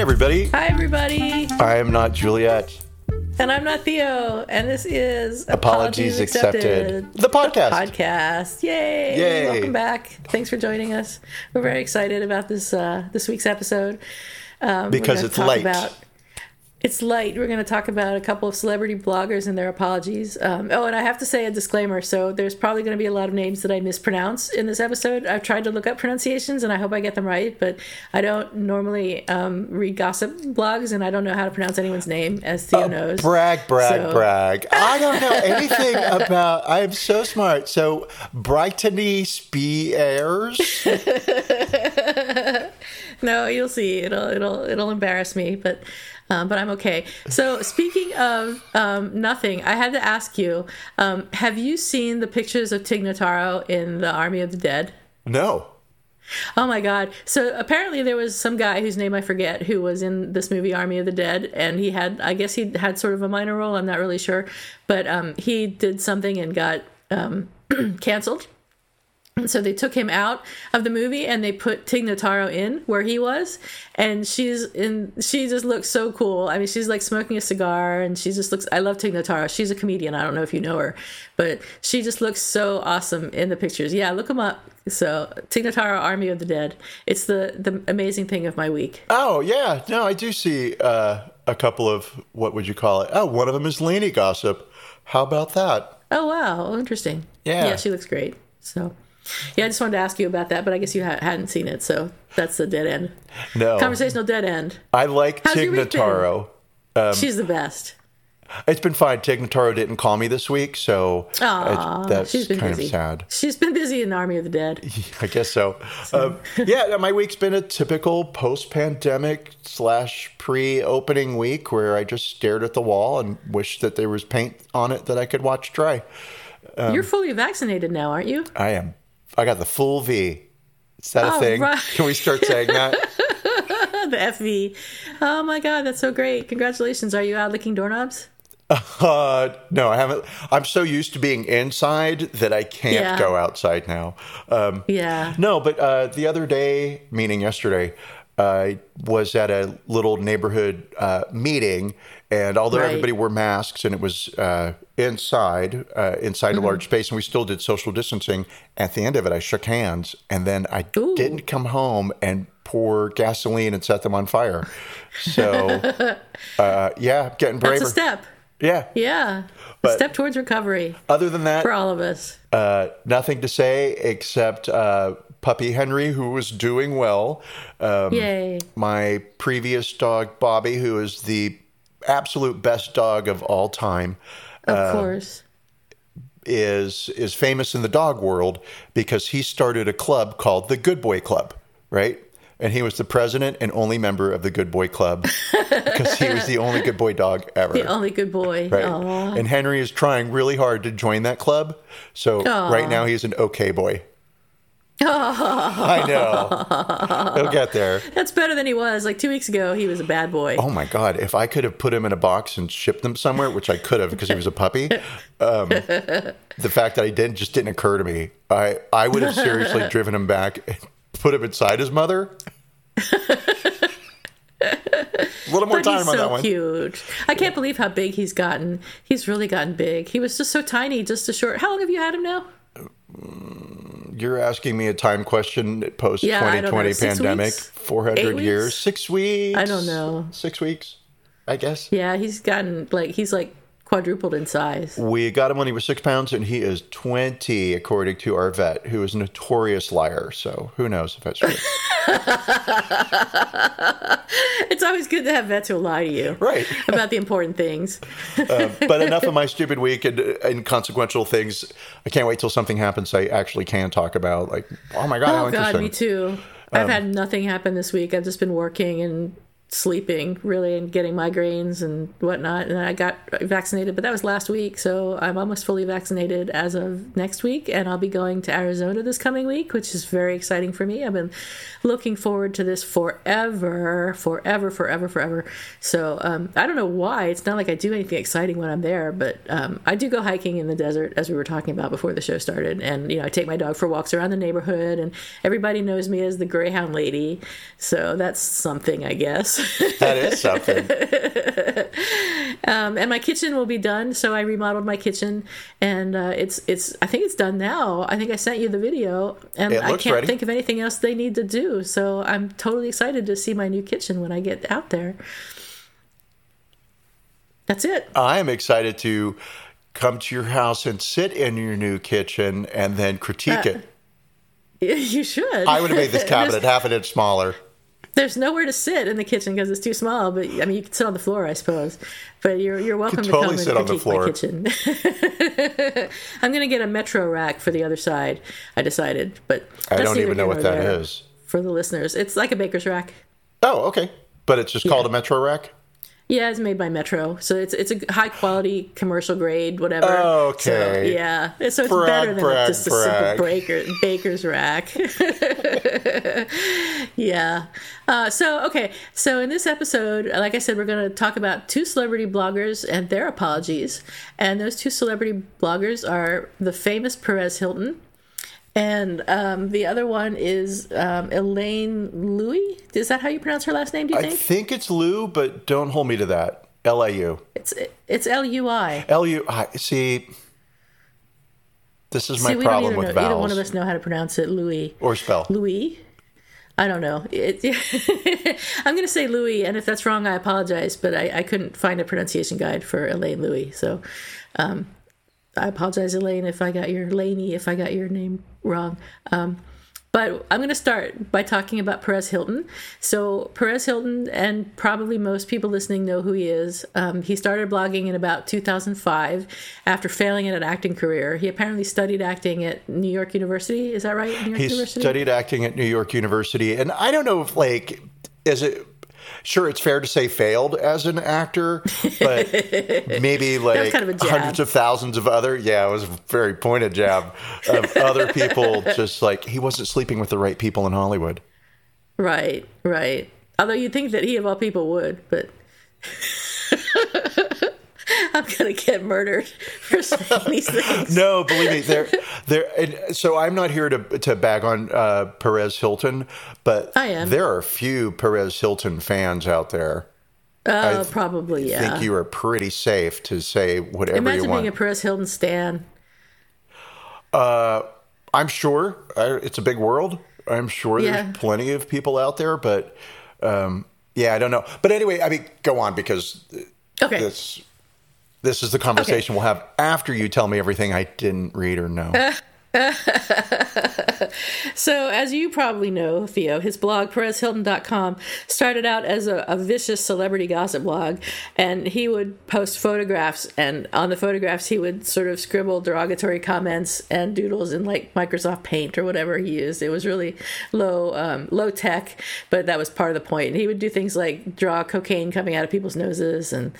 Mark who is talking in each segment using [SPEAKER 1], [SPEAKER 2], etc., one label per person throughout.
[SPEAKER 1] Hey, everybody.
[SPEAKER 2] Hi, everybody.
[SPEAKER 1] I am not Juliet.
[SPEAKER 2] And I'm not Theo, and this is
[SPEAKER 1] Apologies Accepted. The podcast.
[SPEAKER 2] Podcast. Yay!
[SPEAKER 1] Yay.
[SPEAKER 2] Welcome back. Thanks for joining us. We're very excited about this uh, this week's episode. Um,
[SPEAKER 1] Because it's light.
[SPEAKER 2] About, it's light. We're going to talk about a couple of celebrity bloggers and their apologies. Um, oh, and I have to say a disclaimer. So there's probably going to be a lot of names that I mispronounce in this episode. I've tried to look up pronunciations, and I hope I get them right. But I don't normally um, read gossip blogs, and I don't know how to pronounce anyone's name, as Theo knows.
[SPEAKER 1] Brag, brag,
[SPEAKER 2] So-
[SPEAKER 1] brag. I don't know anything about. I am so smart. So, Brightony Spears.
[SPEAKER 2] No, you'll see. It'll it'll it'll embarrass me, but um, but I'm okay. So speaking of um, nothing, I had to ask you: um, Have you seen the pictures of Tig Notaro in the Army of the Dead?
[SPEAKER 1] No.
[SPEAKER 2] Oh my God! So apparently there was some guy whose name I forget who was in this movie Army of the Dead, and he had I guess he had sort of a minor role. I'm not really sure, but um, he did something and got um, canceled. So they took him out of the movie and they put Tig Notaro in where he was, and she's in. She just looks so cool. I mean, she's like smoking a cigar, and she just looks. I love Tig Notaro. She's a comedian. I don't know if you know her, but she just looks so awesome in the pictures. Yeah, look them up. So Tig Notaro, Army of the Dead. It's the the amazing thing of my week.
[SPEAKER 1] Oh, yeah. No, I do see uh, a couple of, what would you call it? Oh, one of them is Laney Gossip. How about that?
[SPEAKER 2] Oh wow, interesting.
[SPEAKER 1] Yeah.
[SPEAKER 2] yeah, she looks great. So. Yeah, I just wanted to ask you about that, but I guess you ha- hadn't seen it, so that's the dead end.
[SPEAKER 1] No.
[SPEAKER 2] Conversational dead end.
[SPEAKER 1] I like
[SPEAKER 2] How's
[SPEAKER 1] Tig
[SPEAKER 2] your week been?
[SPEAKER 1] Notaro. Um,
[SPEAKER 2] She's the best.
[SPEAKER 1] It's been fine. Tig Notaro didn't call me this week, so
[SPEAKER 2] Aw,
[SPEAKER 1] it- that's
[SPEAKER 2] she's been
[SPEAKER 1] kind
[SPEAKER 2] busy.
[SPEAKER 1] of sad.
[SPEAKER 2] She's been busy in the Army of the Dead.
[SPEAKER 1] I guess so. Um, yeah, my week's been a typical post-pandemic slash pre-opening week where I just stared at the wall and wished that there was paint on it that I could watch dry. Um,
[SPEAKER 2] You're fully vaccinated now, aren't you?
[SPEAKER 1] I am. I got the full V. Is that a
[SPEAKER 2] Oh,
[SPEAKER 1] thing?
[SPEAKER 2] right.
[SPEAKER 1] Can we start saying that?
[SPEAKER 2] the FV. Oh my God, that's so great! Congratulations. Are you out licking doorknobs?
[SPEAKER 1] Uh, no, I haven't. I'm so used to being inside that I can't
[SPEAKER 2] Yeah.
[SPEAKER 1] go outside now. Um,
[SPEAKER 2] Yeah.
[SPEAKER 1] No, but uh, the other day, meaning yesterday, I was at a little neighborhood uh, meeting, and although
[SPEAKER 2] Right.
[SPEAKER 1] everybody wore masks and it was uh, inside, uh, inside
[SPEAKER 2] Mm-hmm.
[SPEAKER 1] a large space, and we still did social distancing. At the end of it, I shook hands, and then I
[SPEAKER 2] Ooh.
[SPEAKER 1] didn't come home and pour gasoline and set them on fire. So, uh, yeah, getting braver.
[SPEAKER 2] That's a step.
[SPEAKER 1] Yeah.
[SPEAKER 2] Yeah.
[SPEAKER 1] But-
[SPEAKER 2] a step towards recovery
[SPEAKER 1] Other than that,
[SPEAKER 2] for all of us.
[SPEAKER 1] uh, nothing to say except uh, puppy Henry, who was doing well. Um,
[SPEAKER 2] Yay.
[SPEAKER 1] My previous dog, Bobby, who is the absolute best dog of all time,
[SPEAKER 2] Of
[SPEAKER 1] uh,
[SPEAKER 2] course.
[SPEAKER 1] is is famous in the dog world because he started a club called the Good Boy Club, right? And he was the president and only member of the Good Boy Club because he was the only good boy dog ever.
[SPEAKER 2] The only good boy.
[SPEAKER 1] Right. And Henry is trying really hard to join that club. So
[SPEAKER 2] Aw.
[SPEAKER 1] right now he's an okay boy. I know. He'll get there.
[SPEAKER 2] That's better than he was. Like two weeks ago, he was a bad boy.
[SPEAKER 1] Oh my God. If I could have put him in a box and shipped him somewhere, which I could have because he was a puppy, um, the fact that I didn't just didn't occur to me. I, I would have seriously driven him back and put him inside his mother. a little more
[SPEAKER 2] But
[SPEAKER 1] time
[SPEAKER 2] he's
[SPEAKER 1] on
[SPEAKER 2] so
[SPEAKER 1] that one.
[SPEAKER 2] cute. I can't believe how big he's gotten. He's really gotten big. He was just so tiny, just a short. How long have you had him now?
[SPEAKER 1] Mm, you're asking me a time question post
[SPEAKER 2] Yeah, I don't know.
[SPEAKER 1] 2020
[SPEAKER 2] Six
[SPEAKER 1] pandemic.
[SPEAKER 2] weeks?
[SPEAKER 1] 400
[SPEAKER 2] Eight weeks?
[SPEAKER 1] years. Six weeks.
[SPEAKER 2] I don't know.
[SPEAKER 1] Six weeks, I guess.
[SPEAKER 2] Yeah, he's gotten like he's like quadrupled in size.
[SPEAKER 1] We got him when he was six pounds, and he is 20, according to our vet, who is a notorious liar. So who knows if that's true.
[SPEAKER 2] It's always good to have vets who lie to you
[SPEAKER 1] right.
[SPEAKER 2] about the important things.
[SPEAKER 1] Uh, but enough of my stupid week and inconsequential things. I can't wait till something happens I actually can talk about. Like, oh my God, how
[SPEAKER 2] Oh God, me too. I've had nothing happen this week. I've just been working and sleeping really and getting migraines and whatnot. And I got vaccinated, but that was last week. So I'm almost fully vaccinated as of next week. And I'll be going to Arizona this coming week, which is very exciting for me. I've been looking forward to this forever, forever, forever, forever. So um, I don't know why. It's not like I do anything exciting when I'm there, but um, I do go hiking in the desert, as we were talking about before the show started. And, you know, I take my dog for walks around the neighborhood, and everybody knows me as the Greyhound Lady. So that's something, I guess.
[SPEAKER 1] That is something.
[SPEAKER 2] um, and my kitchen will be done. So I remodeled my kitchen, and uh, it's it's. I think it's done now. I think I sent you the video, and I can't
[SPEAKER 1] ready.
[SPEAKER 2] think of anything else they need to do. So I'm totally excited to see my new kitchen when I get out there. That's it.
[SPEAKER 1] I am excited to come to your house and sit in your new kitchen and then critique
[SPEAKER 2] Uh,
[SPEAKER 1] it.
[SPEAKER 2] You should.
[SPEAKER 1] I would have made this cabinet half an inch smaller.
[SPEAKER 2] There's nowhere to sit in the kitchen because it's too small. But I mean, you can sit on the floor, I suppose. But you're you're welcome to
[SPEAKER 1] totally
[SPEAKER 2] come
[SPEAKER 1] sit
[SPEAKER 2] and
[SPEAKER 1] on the
[SPEAKER 2] critique my kitchen. I'm gonna get a Metro rack for the other side. I decided, but
[SPEAKER 1] I don't even know what that is.
[SPEAKER 2] For the listeners, it's like a baker's rack.
[SPEAKER 1] Oh, okay. But it's just called a Metro Rack?
[SPEAKER 2] Yeah, it's made by Metro, so it's it's a high quality commercial grade, whatever.
[SPEAKER 1] Okay.
[SPEAKER 2] So, yeah, so it's
[SPEAKER 1] Brag,
[SPEAKER 2] better than
[SPEAKER 1] brag,
[SPEAKER 2] just a simple baker, baker's rack. yeah. Uh, so okay, so in this episode, like I said, we're going to talk about two celebrity bloggers and their apologies, and those two celebrity bloggers are the famous Perez Hilton. And um, the other one is um, Elaine Louis. Is that how you pronounce her last name? Do you
[SPEAKER 1] I
[SPEAKER 2] think?
[SPEAKER 1] think it's Lou, but don't hold me to that. L A U.
[SPEAKER 2] It's it's L U I.
[SPEAKER 1] L U. I See, this is my
[SPEAKER 2] See,
[SPEAKER 1] problem with
[SPEAKER 2] know, either one of us know how to pronounce it. Louis.
[SPEAKER 1] or spell.
[SPEAKER 2] Louis. I don't know. It, I'm going to say Louis, and if that's wrong, I apologize. But I, I couldn't find a pronunciation guide for Elaine Louis, so um, I apologize, Elaine, if I got your Laney, if I got your name wrong. Um, but I'm going to start by talking about Perez Hilton. So, Perez Hilton, and probably most people listening know who he is. Um, he started blogging in about 2005 after failing in an acting career. He apparently studied acting at New York University. Is that right? New York
[SPEAKER 1] He
[SPEAKER 2] University?
[SPEAKER 1] studied acting at New York University, and I don't know if like is it. Sure, it's fair to say failed as an actor, but maybe like
[SPEAKER 2] kind of
[SPEAKER 1] hundreds of thousands of other. Yeah, it was a very pointed jab of other people. Just like he wasn't sleeping with the right people in Hollywood.
[SPEAKER 2] Right, right. Although you'd think that he of all people would, but I'm gonna get murdered for saying these things.
[SPEAKER 1] No, believe me, there, there. So I'm not here to to bag on uh, Perez Hilton, but
[SPEAKER 2] I am.
[SPEAKER 1] there are a few Perez Hilton fans out there.
[SPEAKER 2] Uh, probably,
[SPEAKER 1] I
[SPEAKER 2] yeah.
[SPEAKER 1] think you are pretty safe to say whatever
[SPEAKER 2] Imagine
[SPEAKER 1] you want.
[SPEAKER 2] being a Perez Hilton stan.
[SPEAKER 1] I'm sure uh, it's a big world. I'm sure
[SPEAKER 2] Yeah.
[SPEAKER 1] there's plenty of people out there, but um, yeah, I don't know. But anyway, I mean, go on because
[SPEAKER 2] Okay.
[SPEAKER 1] this this is the conversation we'll have after you tell me everything I didn't read or know.
[SPEAKER 2] So, as you probably know, Theo, his blog, PerezHilton.com, started out as a, a vicious celebrity gossip blog, and he would post photographs, and on the photographs, he would sort of scribble derogatory comments and doodles in like Microsoft Paint or whatever he used. It was really low, um, low tech, but that was part of the point. And he would do things like draw cocaine coming out of people's noses and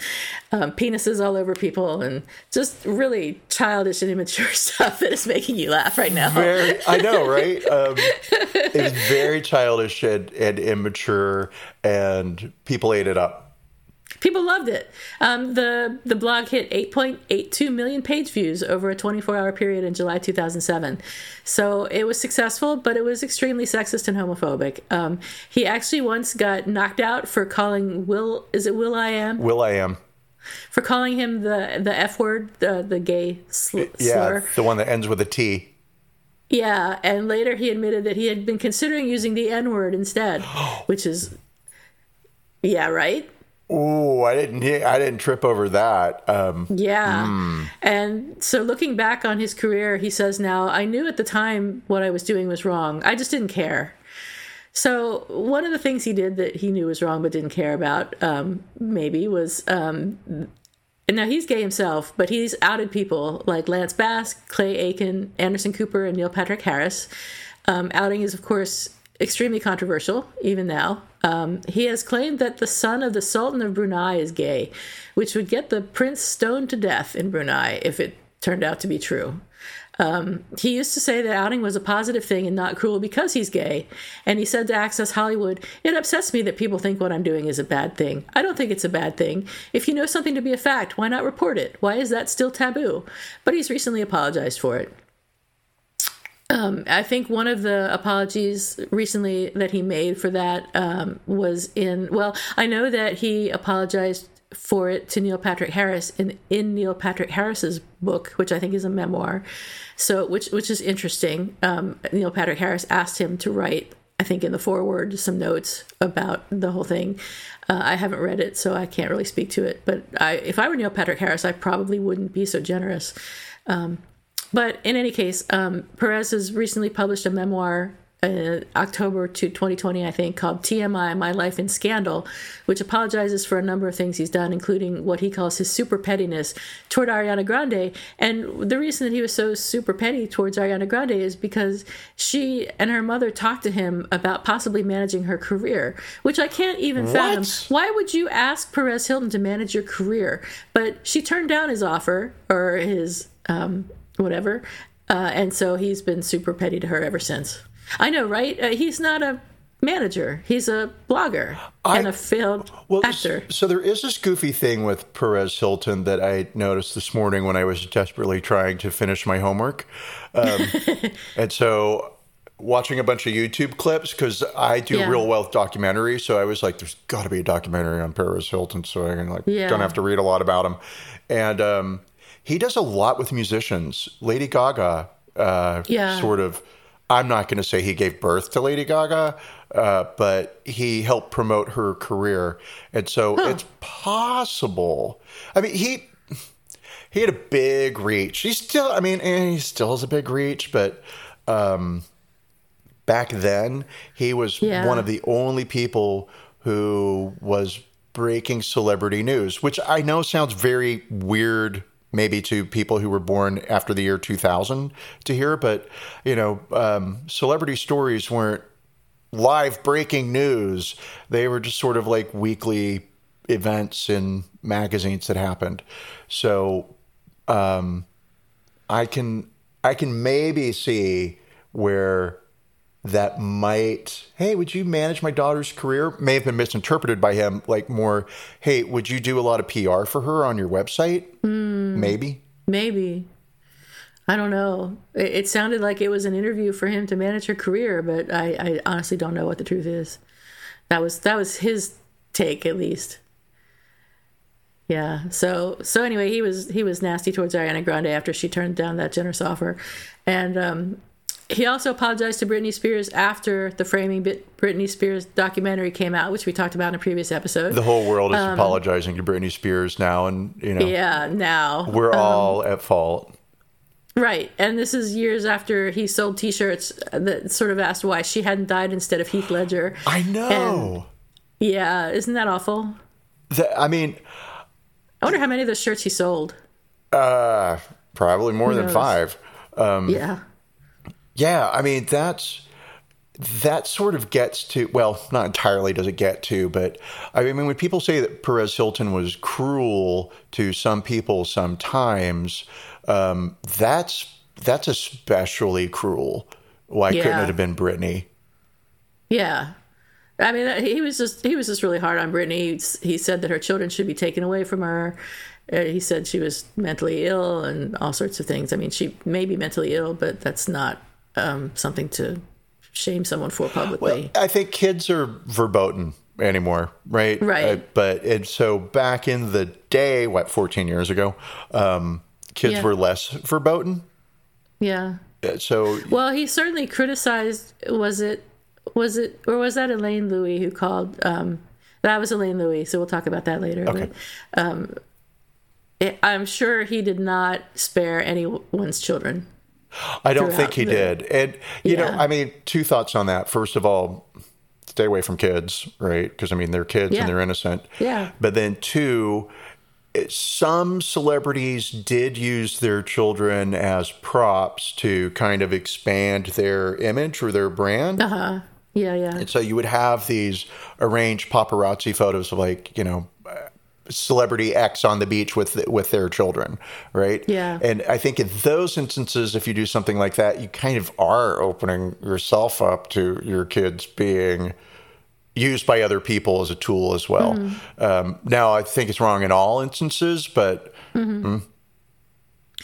[SPEAKER 2] um, penises all over people, and just really childish and immature stuff that is making you laugh right now.
[SPEAKER 1] very i know right um, it was very childish and, and immature and people ate it up
[SPEAKER 2] People loved it. Um, the the blog hit 8.82 million page views over a 24 hour period in July 2007. So it was successful, but it was extremely sexist and homophobic. Um, he actually once got knocked out for calling Will is it will.i.am
[SPEAKER 1] will i am
[SPEAKER 2] for calling him the the f word the the gay sl-
[SPEAKER 1] yeah
[SPEAKER 2] slur.
[SPEAKER 1] the one that ends with a t
[SPEAKER 2] Yeah, and later he admitted that he had been considering using the N word instead, which is, yeah, right.
[SPEAKER 1] Oh, I didn't. hear- I didn't trip over that. Um,
[SPEAKER 2] Yeah. And so looking back on his career, he says now, I knew at the time what I was doing was wrong. I just didn't care. So one of the things he did that he knew was wrong but didn't care about, um, maybe, was um, and now he's gay himself, but he's outed people like Lance Bass, Clay Aiken, Anderson Cooper, and Neil Patrick Harris. Um, outing is, of course, extremely controversial, even now. Um, he has claimed that the son of the Sultan of Brunei is gay, which would get the prince stoned to death in Brunei if it turned out to be true. Um, he used to say that outing was a positive thing and not cruel because he's gay. And he said to Access Hollywood, It upsets me that people think what I'm doing is a bad thing. I don't think it's a bad thing. If you know something to be a fact, why not report it? Why is that still taboo? But he's recently apologized for it. Um, I think one of the apologies recently that he made for that um, was in, well, I know that he apologized for it to Neil Patrick Harris in, in Neil Patrick Harris's book, which I think is a memoir. So, which which is interesting. Um, Neil Patrick Harris asked him to write, I think, in the foreword, some notes about the whole thing. Uh, I haven't read it, so I can't really speak to it. But I, if I were Neil Patrick Harris, I probably wouldn't be so generous. Um, but in any case, um, Perez has recently published a memoir in October to 2020, I think, called TMI My Life in Scandal, which apologizes for a number of things he's done, including what he calls his super pettiness toward Ariana Grande. And the reason that he was so super petty towards Ariana Grande is because she and her mother talked to him about possibly managing her career, which I can't even fathom. Why would you ask Perez Hilton to manage your career? But she turned down his offer or his um, whatever. Uh, and so he's been super petty to her ever since. I know, right? Uh, he's not a manager. He's a blogger and a failed
[SPEAKER 1] Well,
[SPEAKER 2] actor.
[SPEAKER 1] So there is this goofy thing with Perez Hilton that I noticed this morning when I was desperately trying to finish my homework, um, and so watching a bunch of YouTube clips because I do
[SPEAKER 2] Yeah.
[SPEAKER 1] real wealth documentaries. So I was like, "There's got to be a documentary on Perez Hilton," so I can like
[SPEAKER 2] Yeah.
[SPEAKER 1] don't have to read a lot about him. And um, he does a lot with musicians. Lady Gaga, uh,
[SPEAKER 2] Yeah.
[SPEAKER 1] sort of. I'm not going to say he gave birth to Lady Gaga, uh, but he helped promote her career, and so it's possible. I mean, he he had a big reach. He still, I mean, eh, he still has a big reach, but um, back then he was
[SPEAKER 2] Yeah.
[SPEAKER 1] one of the only people who was breaking celebrity news, which I know sounds very weird maybe to people who were born after the year 2000 to hear, but you know, um, celebrity stories weren't live breaking news. They were just sort of like weekly events in magazines that happened. So um, I can I can maybe see where that might hey would you manage my daughter's career may have been misinterpreted by him like more hey would you do a lot of pr for her on your website maybe
[SPEAKER 2] Maybe. I don't know. It, it sounded like it was an interview for him to manage her career, but I, I honestly don't know what the truth is. That was that was his take, at least. Yeah. So so anyway, he was he was nasty towards Ariana Grande after she turned down that generous offer, and um, he also apologized to Britney Spears after the framing Bit- Britney Spears documentary came out, which we talked about in a previous episode.
[SPEAKER 1] the whole world is apologizing to britney spears now and you know
[SPEAKER 2] Um, yeah. Now
[SPEAKER 1] we're all at fault
[SPEAKER 2] Right. And this is years after he sold t shirts that sort of asked why she hadn't died instead of Heath Ledger.
[SPEAKER 1] i know
[SPEAKER 2] Yeah. Isn't that awful?
[SPEAKER 1] That- i mean
[SPEAKER 2] I wonder how many of those shirts he sold.
[SPEAKER 1] uh probably more than
[SPEAKER 2] knows?
[SPEAKER 1] five
[SPEAKER 2] yeah.
[SPEAKER 1] Yeah, I mean that's that sort of gets to well, not entirely does it get to, but I mean when people say that Perez Hilton was cruel to some people sometimes, um, that's that's especially cruel. Why couldn't it have been Britney?
[SPEAKER 2] Yeah. I mean, he was just he was just really hard on Britney. He, he said that her children should be taken away from her. Uh, he said she was mentally ill and all sorts of things. I mean, she may be mentally ill, but that's not um, something to shame someone for publicly.
[SPEAKER 1] I think kids are verboten anymore, right?
[SPEAKER 2] Right.
[SPEAKER 1] Uh, but and so back in the day, what, 14 years ago, um, kids
[SPEAKER 2] Yeah.
[SPEAKER 1] were less verboten.
[SPEAKER 2] yeah.
[SPEAKER 1] Uh, So
[SPEAKER 2] Well, he certainly criticized. Was it? Was it? Or was that Elaine Louis who called um, That was Elaine Louis, so we'll talk about that later.
[SPEAKER 1] Okay.
[SPEAKER 2] But, um, it, I'm sure he did not spare anyone's children.
[SPEAKER 1] I don't think he
[SPEAKER 2] the-
[SPEAKER 1] did. And, you know, I mean, two thoughts on that. First of all, stay away from kids, right? Because, I mean, they're kids
[SPEAKER 2] Yeah.
[SPEAKER 1] and they're innocent.
[SPEAKER 2] Yeah.
[SPEAKER 1] But then, two, some celebrities did use their children as props to kind of expand their image or their brand.
[SPEAKER 2] Uh-huh. Yeah, yeah.
[SPEAKER 1] And so you would have these arranged paparazzi photos of like, you know, celebrity X on the beach with with their children, right?
[SPEAKER 2] Yeah.
[SPEAKER 1] And I think in those instances, if you do something like that, you kind of are opening yourself up to your kids being used by other people as a tool as well.
[SPEAKER 2] Mm-hmm.
[SPEAKER 1] Um, now, I think it's wrong in all instances, but mm,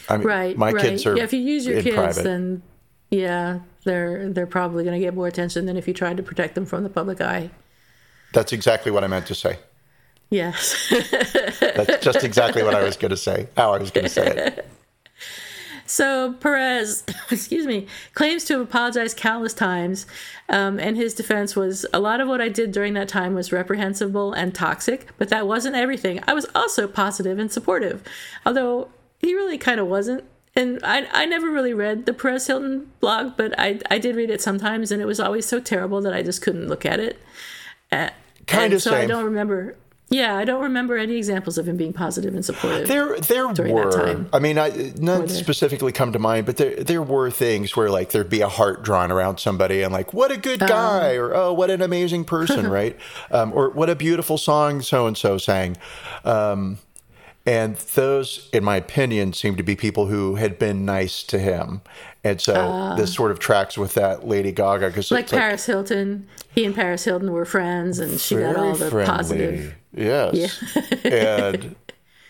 [SPEAKER 1] I mean,
[SPEAKER 2] Right.
[SPEAKER 1] my
[SPEAKER 2] right.
[SPEAKER 1] kids are
[SPEAKER 2] yeah, if you use your kids,
[SPEAKER 1] private.
[SPEAKER 2] then yeah, they're they're probably going to get more attention than if you tried to protect them from the public eye.
[SPEAKER 1] That's exactly what I meant to say.
[SPEAKER 2] Yes.
[SPEAKER 1] That's just exactly what I was going to say. How I was going to say it.
[SPEAKER 2] So Perez, excuse me, claims to have apologized countless times, um, and his defense was a lot of what I did during that time was reprehensible and toxic, but that wasn't everything. I was also positive and supportive, although he really kind of wasn't. And I, I never really read the Perez Hilton blog, but I, I did read it sometimes, and it was always so terrible that I just couldn't look at it. Uh,
[SPEAKER 1] Kind of
[SPEAKER 2] so I don't remember. Yeah, I don't remember any examples of him being positive and supportive.
[SPEAKER 1] There, there
[SPEAKER 2] during that
[SPEAKER 1] were.
[SPEAKER 2] time.
[SPEAKER 1] I mean, I, none specifically come to mind, but there, there were things where like there'd be a heart drawn around somebody, and like, what a good
[SPEAKER 2] Um.
[SPEAKER 1] guy, or oh, what an amazing person, right? Um, or what a beautiful song so and so sang. Um, and those, in my opinion, seem to be people who had been nice to him, and so this sort of tracks with that Lady Gaga because
[SPEAKER 2] like Paris Hilton. He and Paris Hilton were friends, and she got all the positive.
[SPEAKER 1] Yes. yeah. and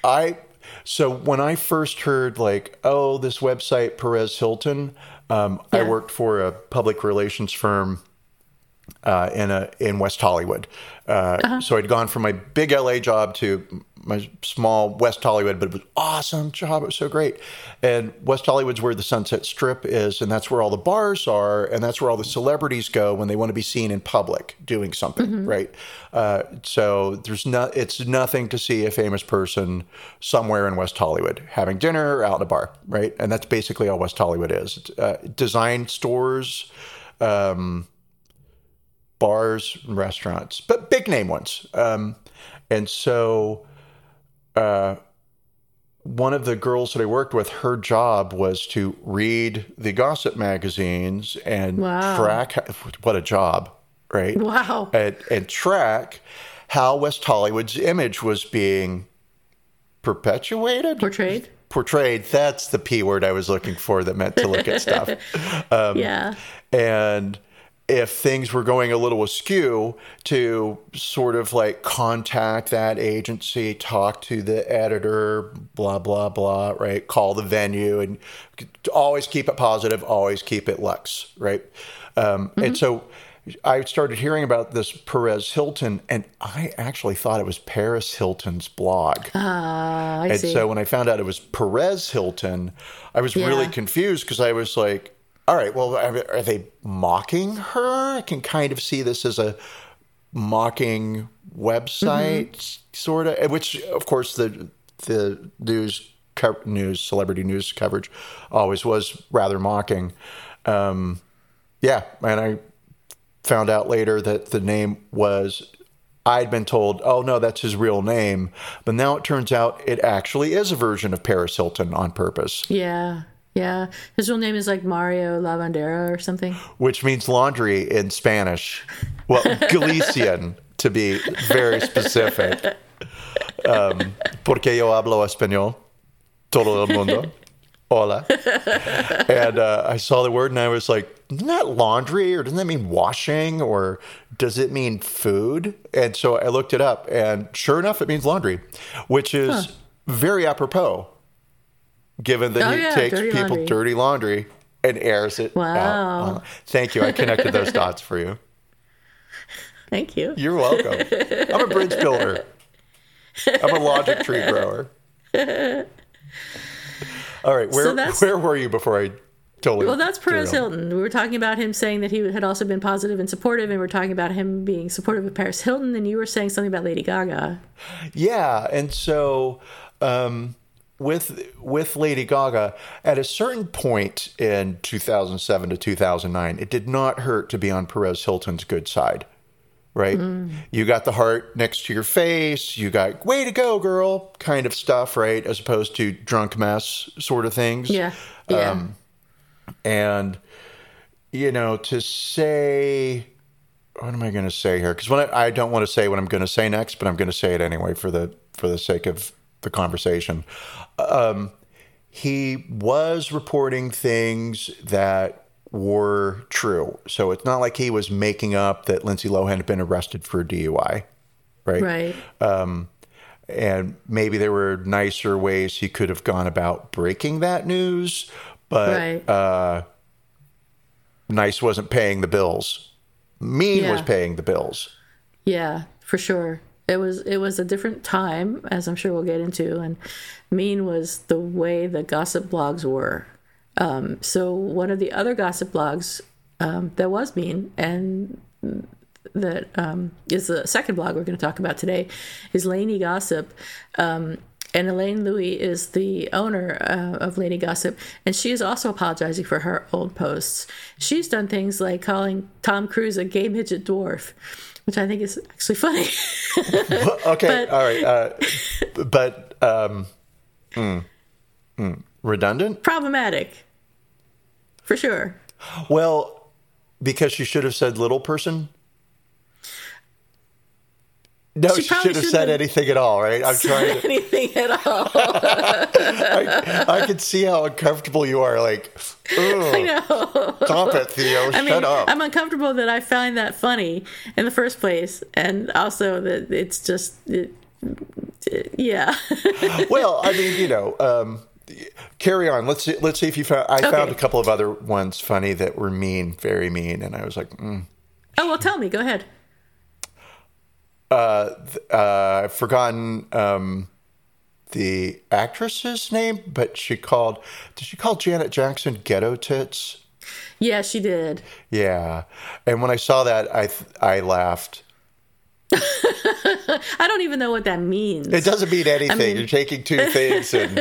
[SPEAKER 1] I, so when I first heard like, oh, this website Perez Hilton, um, I worked for a public relations firm uh, in a in West Hollywood. Uh,
[SPEAKER 2] Uh-huh.
[SPEAKER 1] So I'd gone from my big LA job to my small West Hollywood, but it was awesome job. It was so great. And West Hollywood's where the Sunset Strip is, and that's where all the bars are, and that's where all the celebrities go when they want to be seen in public doing something, right? Uh, so there's not. It's nothing to see a famous person somewhere in West Hollywood having dinner or out in a bar, right? And that's basically all West Hollywood is. Uh, design stores. Um, bars and restaurants, but big name ones. Um, and so, uh, one of the girls that I worked with, her job was to read the gossip magazines and
[SPEAKER 2] Wow.
[SPEAKER 1] track. What a job, right?
[SPEAKER 2] Wow.
[SPEAKER 1] And, and track how West Hollywood's image was being perpetuated,
[SPEAKER 2] Portrayed.
[SPEAKER 1] portrayed. That's the p word I was looking for that meant to look at stuff. Um,
[SPEAKER 2] yeah.
[SPEAKER 1] and if things were going a little askew to sort of like contact that agency talk to the editor blah blah blah right call the venue and always keep it positive always keep it lux right um, and so I started hearing about this Perez Hilton, and I actually thought it was Paris Hilton's blog.
[SPEAKER 2] Ah, I
[SPEAKER 1] And
[SPEAKER 2] see.
[SPEAKER 1] so when I found out it was Perez Hilton, I was really confused because I was like, all right, well, are they mocking her? I can kind of see this as a mocking website,
[SPEAKER 2] Mm-hmm.
[SPEAKER 1] sort of, which, of course, the the news co- news celebrity news coverage always was rather mocking. Um, yeah, and I found out later that the name was I'd been told, oh no, that's his real name. But now it turns out it actually is a version of Paris Hilton on purpose,
[SPEAKER 2] yeah. Yeah. His real name is like Mario Lavandeira or something.
[SPEAKER 1] which means laundry in Spanish. Well, Galician to be very specific. Um, porque yo hablo español. Todo el mundo. Hola. And uh, I saw the word and I was like, isn't that laundry or doesn't that mean washing or does it mean food? And so I looked it up and sure enough, it means laundry, which is very apropos given that
[SPEAKER 2] Oh,
[SPEAKER 1] he
[SPEAKER 2] yeah,
[SPEAKER 1] takes
[SPEAKER 2] dirty
[SPEAKER 1] people
[SPEAKER 2] laundry.
[SPEAKER 1] dirty laundry and airs it
[SPEAKER 2] Wow.
[SPEAKER 1] out. Thank you. I connected those dots for you.
[SPEAKER 2] Thank you.
[SPEAKER 1] You're welcome. I'm a bridge builder. I'm a logic tree grower. All right, where
[SPEAKER 2] that's-
[SPEAKER 1] where were you before I totally.
[SPEAKER 2] Well, that's Perez. Hilton. We were talking about him saying that he had also been positive and supportive, and we're talking about him being supportive of Paris Hilton, and you were saying something about Lady Gaga.
[SPEAKER 1] Yeah, and so um, with with Lady Gaga, at a certain point in 2007 to 2009, it did not hurt to be on Perez Hilton's good side. Right, you got the heart next to your face. You got "way to go, girl" kind of stuff, right? As opposed to drunk mess sort of things.
[SPEAKER 2] Yeah, yeah,
[SPEAKER 1] Um, and you know to say what am i going to say here because when I, I don't want to say what i'm going to say next but i'm going to say it anyway for the for the sake of the conversation um, he was reporting things that were true so it's not like he was making up that lindsay lohan had been arrested for a dui right
[SPEAKER 2] right.
[SPEAKER 1] and maybe there were nicer ways he could have gone about breaking that news but
[SPEAKER 2] Right.
[SPEAKER 1] uh, nice wasn't paying the bills mean was paying the bills
[SPEAKER 2] Yeah, for sure. It was it was a different time, as I'm sure we'll get into, and mean was the way the gossip blogs were. Um, so one of the other gossip blogs um, that was mean and that um, is the second blog we're going to talk about today is Laney Gossip. Um, and Elaine Louis is the owner uh, of Laney Gossip, and she is also apologizing for her old posts. She's done things like calling Tom Cruise a gay midget dwarf, which I think is actually funny.
[SPEAKER 1] okay
[SPEAKER 2] But-
[SPEAKER 1] all right uh, but um, mm, mm, redundant
[SPEAKER 2] Problematic, for sure.
[SPEAKER 1] well because she should have said little person no,
[SPEAKER 2] She
[SPEAKER 1] she, should have said anything at all, right? I'm trying to.
[SPEAKER 2] anything at all.
[SPEAKER 1] I, I can see how uncomfortable you are. Like,
[SPEAKER 2] I know.
[SPEAKER 1] stop it, Theo.
[SPEAKER 2] I
[SPEAKER 1] Shut
[SPEAKER 2] mean,
[SPEAKER 1] up.
[SPEAKER 2] I'm uncomfortable that I find that funny in the first place, and also that it's just, it, it- yeah.
[SPEAKER 1] well, I mean, you know, um, carry on. Let's see, let's see if you found. I found a couple of other ones funny that were mean, very mean, and I was like, mm.
[SPEAKER 2] oh well, tell me. Go ahead.
[SPEAKER 1] Uh, uh, I've forgotten um, the actress's name, but she called. Did she call Janet Jackson ghetto tits?
[SPEAKER 2] Yeah, she did.
[SPEAKER 1] Yeah, and when I saw that, I th- I laughed.
[SPEAKER 2] I don't even know what that means.
[SPEAKER 1] It doesn't mean anything.
[SPEAKER 2] mean-
[SPEAKER 1] You're taking two things and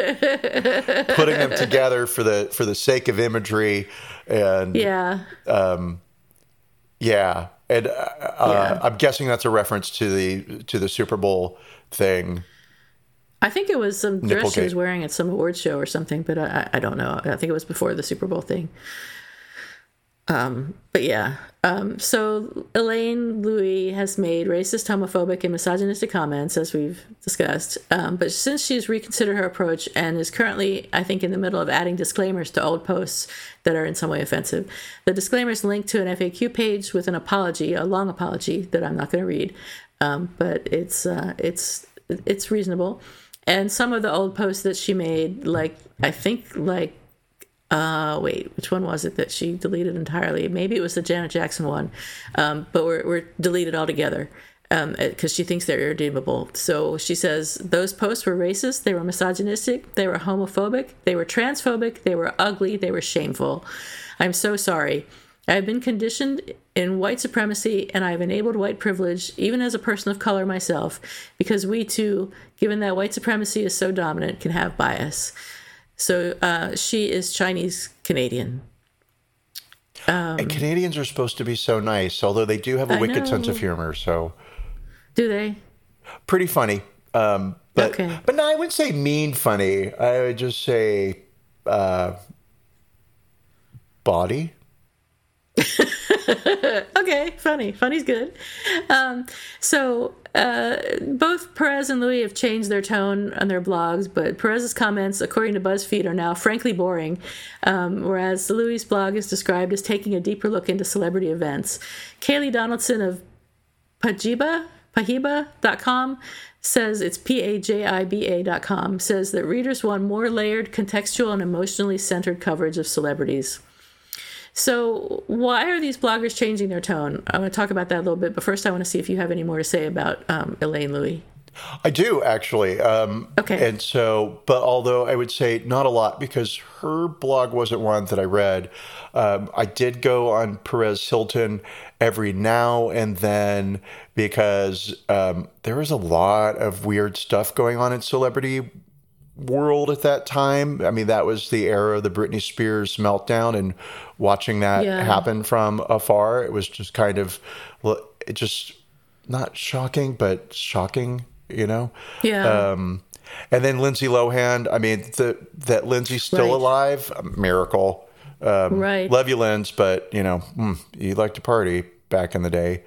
[SPEAKER 1] putting them together for the for the sake of imagery, and
[SPEAKER 2] Yeah.
[SPEAKER 1] um, yeah, and uh, uh,
[SPEAKER 2] Yeah.
[SPEAKER 1] I'm guessing that's a reference to the to the Super Bowl thing.
[SPEAKER 2] I think it was some dress she was wearing at some award show or something, but I, I don't know. I think it was before the Super Bowl thing. Um, but yeah. Um, so Elaine Louis has made racist, homophobic, and misogynistic comments, as we've discussed. Um, but since she's reconsidered her approach and is currently, I think, in the middle of adding disclaimers to old posts that are in some way offensive, the disclaimers link to an FAQ page with an apology, a long apology that I'm not going to read, um, but it's uh, it's it's reasonable. And some of the old posts that she made, like I think, like uh wait which one was it that she deleted entirely? Maybe it was the janet jackson one. Um but we're, we're deleted altogether um because she thinks they're irredeemable. So she says those posts were racist they were misogynistic they were homophobic they were transphobic they were ugly they were shameful. I'm so sorry. I have been conditioned in white supremacy and I have enabled white privilege, even as a person of color myself, because we too, given that white supremacy is so dominant, can have bias. So uh, she is Chinese Canadian.
[SPEAKER 1] and Canadians are supposed to be so nice, although they do have a
[SPEAKER 2] I
[SPEAKER 1] wicked sense of humor. So
[SPEAKER 2] Do they?
[SPEAKER 1] pretty funny. Um, but
[SPEAKER 2] Okay.
[SPEAKER 1] but no, I wouldn't say mean funny. I would just say uh, body.
[SPEAKER 2] Okay, funny. Funny's good. Um, so uh, both Perez and Louis have changed their tone on their blogs, but Perez's comments, according to BuzzFeed, are now frankly boring, um, whereas Louis' blog is described as taking a deeper look into celebrity events. Kayleigh Donaldson of Pajiba, says it's P-A-J-I-B-A.com says that readers want more layered, contextual, and emotionally centered coverage of celebrities. So, why are these bloggers changing their tone? I want to talk about that a little bit, but first, I want to see if you have any more to say about um, Elaine Louis.
[SPEAKER 1] I do actually. Um,
[SPEAKER 2] Okay.
[SPEAKER 1] And so, but although I would say not a lot because her blog wasn't one that I read, um, I did go on Perez Hilton every now and then because um, there was a lot of weird stuff going on in celebrity world at that time. I mean, that was the era of the Britney Spears meltdown, and watching that
[SPEAKER 2] Yeah.
[SPEAKER 1] happen from afar, it was just kind of, well, it just not shocking, but shocking, you know.
[SPEAKER 2] Yeah.
[SPEAKER 1] Um, and then Lindsay Lohan. I mean, the, that Lindsay's still
[SPEAKER 2] Right.
[SPEAKER 1] alive, a miracle. Um,
[SPEAKER 2] Right.
[SPEAKER 1] Love you, Linz, but you know, mm, you like to party back in the day.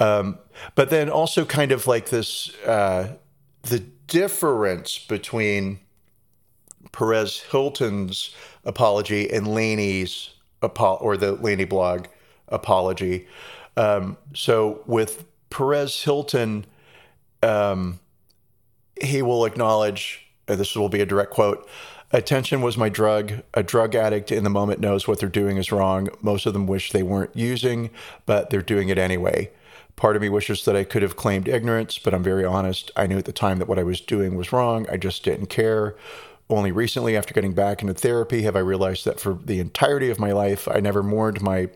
[SPEAKER 1] Um, but then also kind of like this, uh, the difference between Perez Hilton's apology and Laney's or the Laney blog apology. Um, so with Perez Hilton, um, he will acknowledge, this will be a direct quote Attention was my drug. A drug addict in the moment knows what they're doing is wrong. Most of them wish they weren't using, but they're doing it anyway. Part of me wishes that I could have claimed ignorance, but I'm very honest. I knew at the time that what I was doing was wrong. I just didn't care. Only recently, after getting back into therapy, have I realized that for the entirety of my life, I never mourned my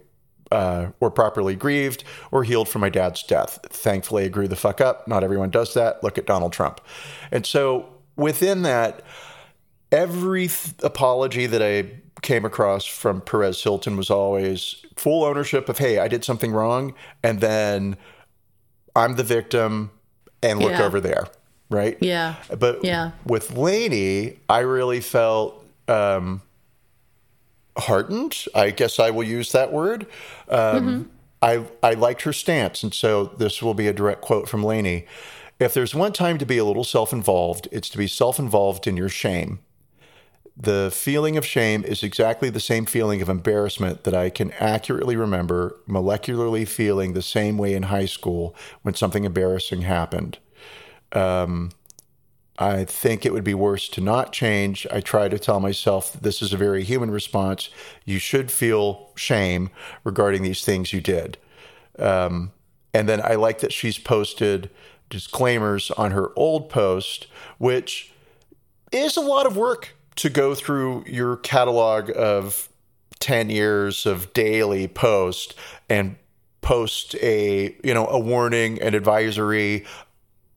[SPEAKER 1] uh, or properly grieved or healed from my dad's death. Thankfully, I grew the fuck up. Not everyone does that. Look at Donald Trump. And so within that, every th- apology that I came across from Perez Hilton was always full ownership of, hey, I did something wrong. And then I'm the victim and look
[SPEAKER 2] Yeah.
[SPEAKER 1] over there. Right.
[SPEAKER 2] Yeah.
[SPEAKER 1] But
[SPEAKER 2] Yeah.
[SPEAKER 1] with Lainey, I really felt um, heartened. I guess I will use that word. Um, I I liked her stance, and so this will be a direct quote from Lainey. If there's one time to be a little self-involved, it's to be self-involved in your shame. The feeling of shame is exactly the same feeling of embarrassment that I can accurately remember molecularly feeling the same way in high school when something embarrassing happened. I think it would be worse to not change. I try to tell myself this is a very human response. You should feel shame regarding these things you did. Um, and then I like that she's posted disclaimers on her old post, which is a lot of work to go through your catalog of 10 years of daily post and post a you know a warning an advisory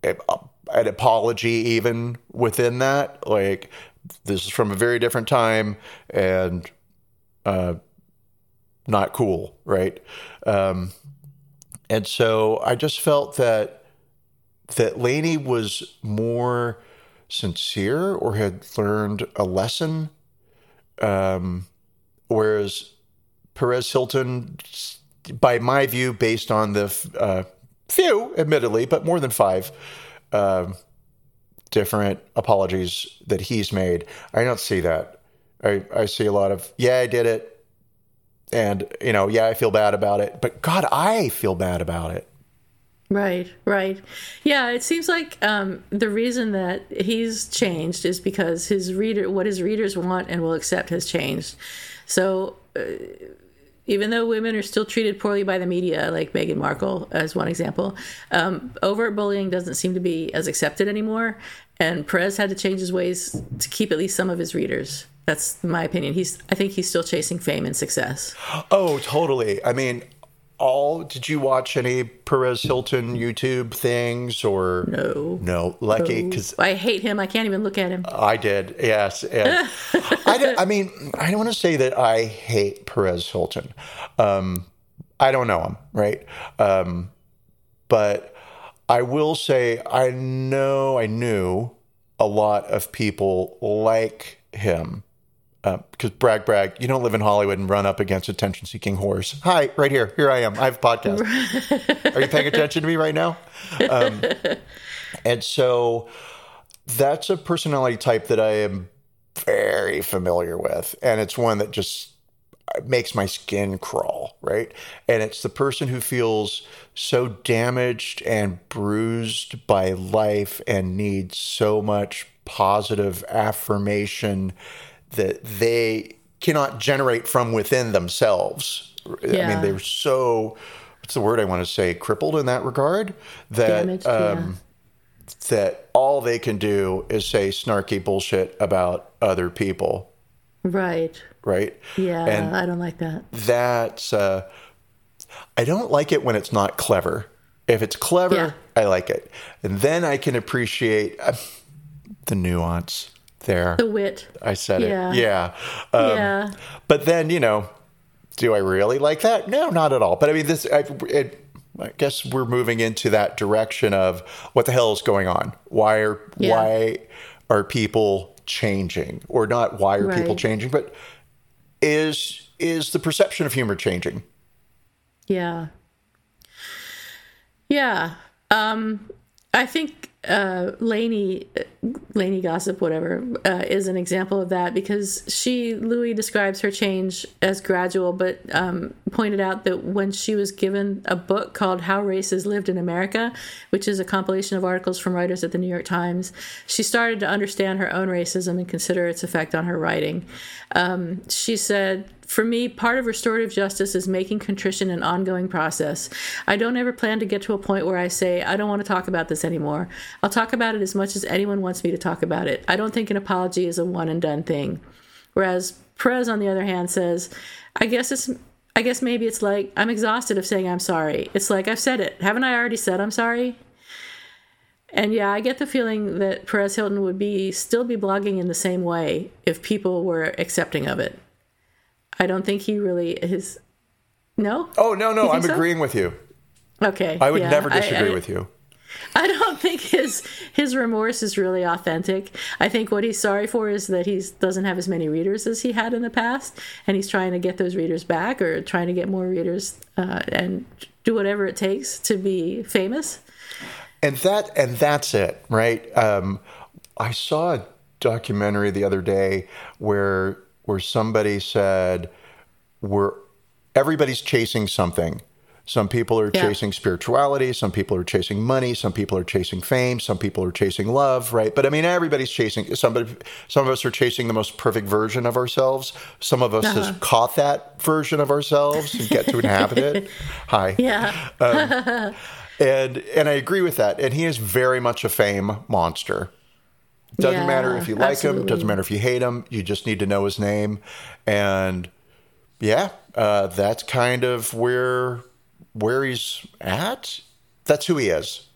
[SPEAKER 1] an apology even within that. Like this is from a very different time and uh not cool right? Um and so i just felt that that Lainey was more sincere or had learned a lesson. Um whereas Perez Hilton by my view based on the uh, few admittedly but more than five um, different apologies that he's made. I don't see that. I, I see a lot of, yeah, I did it. And, you know, yeah, I feel bad about it. But God, I feel bad about it.
[SPEAKER 2] Right, right. Yeah, it seems like um, the reason that he's changed is because his reader, what his readers want and will accept, has changed. So, uh, even though women are still treated poorly by the media, like Meghan Markle, as one example, um, overt bullying doesn't seem to be as accepted anymore. And Perez had to change his ways to keep at least some of his readers. That's my opinion. He's, I think, he's still chasing fame and success.
[SPEAKER 1] Oh, totally. I mean, all, did you watch any Perez Hilton YouTube things or?
[SPEAKER 2] No.
[SPEAKER 1] No, lucky because
[SPEAKER 2] I hate him. I can't even look at him.
[SPEAKER 1] I did, yes. And I, did, I mean, I don't want to say that I hate Perez Hilton. Um, I don't know him, right? Um, but I will say I know I knew a lot of people like him. Because brag, brag, you don't live in Hollywood and run up against attention seeking whores. Hi, right here. Here I am. I have a podcast. Are you paying attention to me right now? Um, and so that's a personality type that I am very familiar with. And it's one that just makes my skin crawl, right? And it's the person who feels so damaged and bruised by life and needs so much positive affirmation that they cannot generate from within themselves. I mean, they're so what's the word I want to say crippled in that regard that
[SPEAKER 2] Damaged, yeah.
[SPEAKER 1] um, that all they can do is say snarky bullshit about other people,
[SPEAKER 2] Right.
[SPEAKER 1] right?
[SPEAKER 2] Yeah,
[SPEAKER 1] And
[SPEAKER 2] I don't like that.
[SPEAKER 1] that's uh, I don't like it when it's not clever. If it's clever,
[SPEAKER 2] Yeah.
[SPEAKER 1] I like it, and then I can appreciate uh, the nuance there.
[SPEAKER 2] The wit.
[SPEAKER 1] I said
[SPEAKER 2] Yeah.
[SPEAKER 1] it, yeah. Um,
[SPEAKER 2] yeah.
[SPEAKER 1] But then you know, do I really like that? No, not at all. But I mean, this. I, it, I guess we're moving into that direction of what the hell is going on? Why are
[SPEAKER 2] Yeah.
[SPEAKER 1] why are people changing, or not? Why are people changing? But is is the perception of humor changing?
[SPEAKER 2] Yeah. Yeah. Um, I think uh, Lainey, Lainey Gossip, whatever, uh, is an example of that because she, Lui describes her change as gradual, but um, pointed out that when she was given a book called How Race Is Lived in America, which is a compilation of articles from writers at the New York Times, she started to understand her own racism and consider its effect on her writing. Um, she said, for me, part of restorative justice is making contrition an ongoing process. I don't ever plan to get to a point where I say, I don't want to talk about this anymore. I'll talk about it as much as anyone wants me to talk about it. I don't think an apology is a one and done thing. Whereas Perez, on the other hand, says, I guess it's. I guess maybe it's like I'm exhausted of saying I'm sorry. It's like I've said it. Haven't I already said I'm sorry? And yeah, I get the feeling that Perez Hilton would be still be blogging in the same way if people were accepting of it. I don't think he really is. No.
[SPEAKER 1] Oh no, no, I'm
[SPEAKER 2] so?
[SPEAKER 1] agreeing with you.
[SPEAKER 2] Okay.
[SPEAKER 1] I would
[SPEAKER 2] yeah,
[SPEAKER 1] never
[SPEAKER 2] I-
[SPEAKER 1] disagree
[SPEAKER 2] I-
[SPEAKER 1] with you.
[SPEAKER 2] I don't think his his remorse is really authentic. I think what he's sorry for is that he doesn't have as many readers as he had in the past, and he's trying to get those readers back or trying to get more readers uh, and do whatever it takes to be famous.
[SPEAKER 1] and that and that's it right um, i saw a documentary the other day where where somebody said we're everybody's chasing something some people are
[SPEAKER 2] Yeah.
[SPEAKER 1] chasing spirituality some people are chasing money some people are chasing fame some people are chasing love right but i mean everybody's chasing somebody some of us are chasing the most perfect version of ourselves some of us
[SPEAKER 2] Uh-huh.
[SPEAKER 1] has caught that version of ourselves and get to inhabit it hi
[SPEAKER 2] Yeah.
[SPEAKER 1] and and I agree with that. And he is very much a fame monster. Doesn't
[SPEAKER 2] Yeah,
[SPEAKER 1] matter if you like him. Doesn't matter if you hate him. You just need to know his name. And yeah, uh, that's kind of where where he's at. That's who he is.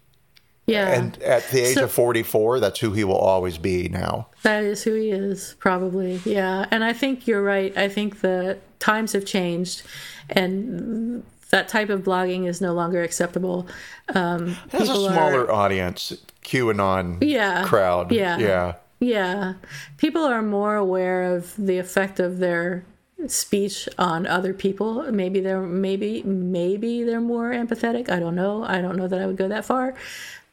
[SPEAKER 2] Yeah.
[SPEAKER 1] And at the age
[SPEAKER 2] So-
[SPEAKER 1] of 44, that's who he will always be now.
[SPEAKER 2] That is who he is, probably. Yeah. And I think you're right. I think the times have changed and that type of blogging is no longer acceptable. Um,
[SPEAKER 1] has a
[SPEAKER 2] people are-
[SPEAKER 1] smaller audience, QAnon
[SPEAKER 2] Yeah,
[SPEAKER 1] crowd.
[SPEAKER 2] yeah.
[SPEAKER 1] Yeah.
[SPEAKER 2] Yeah. People are more aware of the effect of their speech on other people. Maybe they're maybe maybe they're more empathetic. I don't know. I don't know that I would go that far.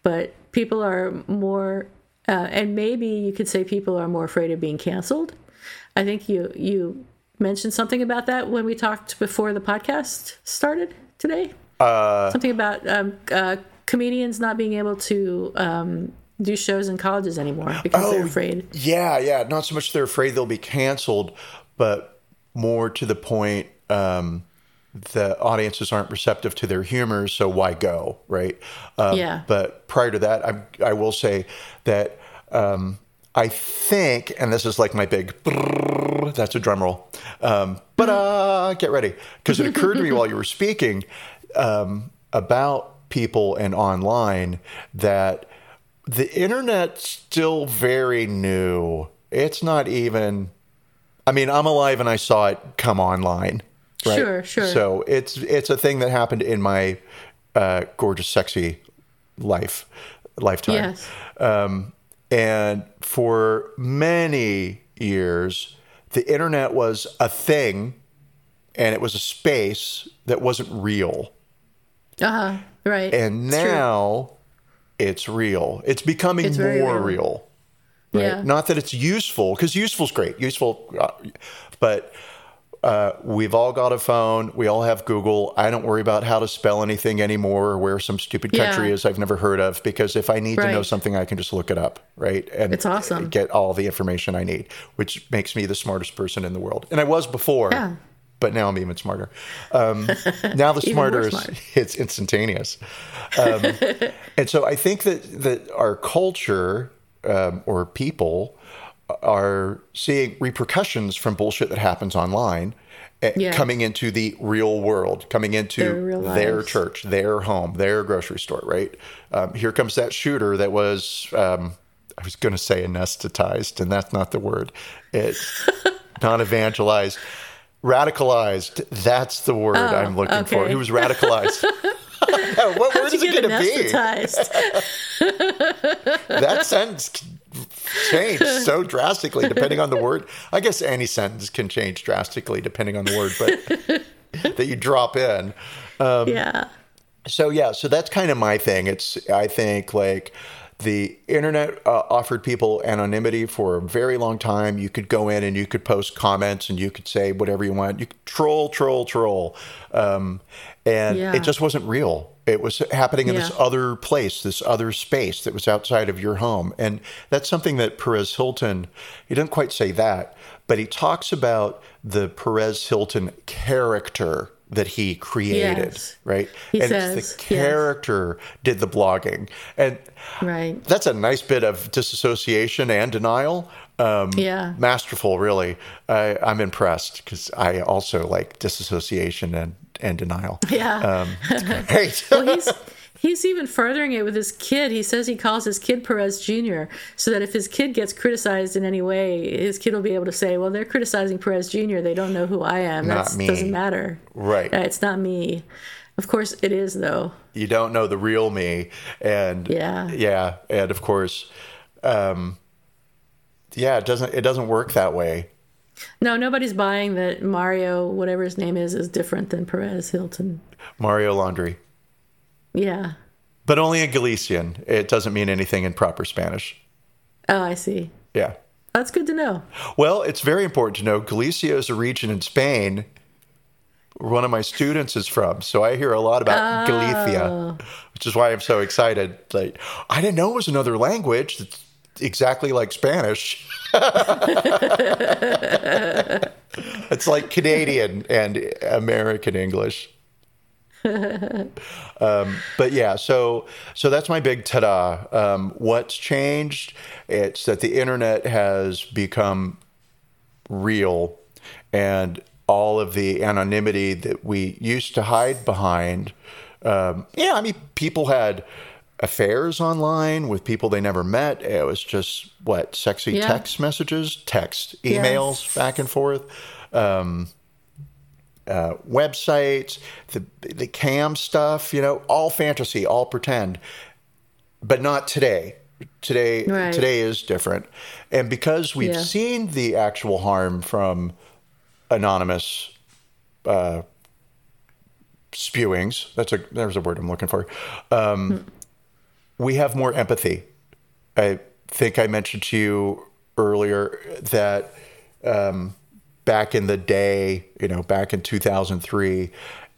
[SPEAKER 2] But people are more uh, and maybe you could say people are more afraid of being canceled. I think you you mentioned something about that when we talked before the podcast started today. Uh, something about um, uh, comedians not being able to um, do shows in colleges anymore because they're afraid.
[SPEAKER 1] Yeah, yeah. Not so much they're afraid they'll be canceled, but more to the point, um, the audiences aren't receptive to their humor, so why go, right? Um,
[SPEAKER 2] Yeah.
[SPEAKER 1] But prior to that, I, I will say that um, I think, and this is like my big, that's a drum roll, um, but get ready, because it occurred to me while you were speaking um, about people and online that the internet's still very new. It's not even. I mean, I'm alive and I saw it come online. Right?
[SPEAKER 2] Sure, sure.
[SPEAKER 1] So it's it's a thing that happened in my uh, gorgeous, sexy life lifetime.
[SPEAKER 2] Yes.
[SPEAKER 1] Um, and for many years, the internet was a thing, and it was a space that wasn't real.
[SPEAKER 2] Uh huh. Right.
[SPEAKER 1] And now it's real. It's becoming
[SPEAKER 2] It's
[SPEAKER 1] more
[SPEAKER 2] real.
[SPEAKER 1] real. Right?
[SPEAKER 2] Yeah.
[SPEAKER 1] Not that it's useful, because useful's great. Useful, uh, but uh, we've all got a phone. We all have Google. I don't worry about how to spell anything anymore or where some stupid country
[SPEAKER 2] Yeah.
[SPEAKER 1] is I've never heard of, because if I need to know something, I can just look it up, right? And
[SPEAKER 2] It's awesome.
[SPEAKER 1] Get all the information I need, which makes me the smartest person in the world. And I was before.
[SPEAKER 2] Yeah.
[SPEAKER 1] but now I'm even smarter. Um, now the smarter is
[SPEAKER 2] smart.
[SPEAKER 1] it's instantaneous. Um, and so I think that that our culture um, or people are seeing repercussions from bullshit that happens online. eh,
[SPEAKER 2] Yeah.
[SPEAKER 1] Coming into the real world, coming into
[SPEAKER 2] Their
[SPEAKER 1] their church, their home, their grocery store, right? Um, here comes that shooter that was, um, I was going to say anesthetized, and that's not the word. It's not evangelized, radicalized. That's the word I'm looking for.
[SPEAKER 2] Oh.
[SPEAKER 1] He was radicalized. what word is it going to be? that sentence can change so drastically depending on the word. I guess any sentence can change drastically depending on the word, but that you drop in.
[SPEAKER 2] yeah.
[SPEAKER 1] So yeah, so that's kind of my thing. It's I think like the internet uh, offered people anonymity for a very long time. You could go in and you could post comments and you could say whatever you want. You could troll, troll, troll, um, and
[SPEAKER 2] Yeah.
[SPEAKER 1] it just wasn't real. It was happening in this other place, this other space that was outside of your home, and that's something that Perez Hilton. He didn't quite say that, but he talks about the Perez Hilton character that he created,
[SPEAKER 2] Yes.
[SPEAKER 1] right?
[SPEAKER 2] He
[SPEAKER 1] and
[SPEAKER 2] says,
[SPEAKER 1] it's the
[SPEAKER 2] yes.
[SPEAKER 1] character did the blogging, and
[SPEAKER 2] Right.
[SPEAKER 1] that's a nice bit of disassociation and denial. Um,
[SPEAKER 2] Yeah.
[SPEAKER 1] masterful, really. I, I'm impressed because I also like disassociation and and denial.
[SPEAKER 2] Yeah.
[SPEAKER 1] Um, it's great.
[SPEAKER 2] well, he's he's even furthering it with his kid. He says he calls his kid Perez Jr. so that if his kid gets criticized in any way, his kid will be able to say, "Well, they're criticizing Perez Jr. They don't know who I am. That doesn't matter.
[SPEAKER 1] Right.
[SPEAKER 2] Uh, It's not me." Of course, it is though.
[SPEAKER 1] you don't know the real me, and
[SPEAKER 2] Yeah.
[SPEAKER 1] yeah, and of course, um, yeah, it doesn't it doesn't work that way.
[SPEAKER 2] No, nobody's buying that Mario, whatever his name is, is different than Perez Hilton.
[SPEAKER 1] Mario Laundry,
[SPEAKER 2] Yeah.
[SPEAKER 1] but only in Galician. It doesn't mean anything in proper Spanish.
[SPEAKER 2] Oh, I see.
[SPEAKER 1] Yeah.
[SPEAKER 2] That's good to know.
[SPEAKER 1] Well, it's very important to know Galicia is a region in Spain where one of my students is from. So I hear a lot about Galicia, oh. which is why I'm so excited. Like I didn't know it was another language that's exactly like Spanish. it's like Canadian and American English. Um, but yeah, so so that's my big ta-da. Um, what's changed? It's that the internet has become real, and all of the anonymity that we used to hide behind. Um, yeah, I mean, people had affairs online with people they never met. It was just what sexy
[SPEAKER 2] Yeah.
[SPEAKER 1] text messages, text, emails, back and forth uh, websites, the the cam stuff, you know, all fantasy, all pretend, but not today. Today,
[SPEAKER 2] Right.
[SPEAKER 1] today is different, and because we've
[SPEAKER 2] Yeah.
[SPEAKER 1] seen the actual harm from anonymous uh, spewings. That's a there's a word I'm looking for. Um, We have more empathy. I think I mentioned to you earlier that um, back in the day, you know, back in 2003,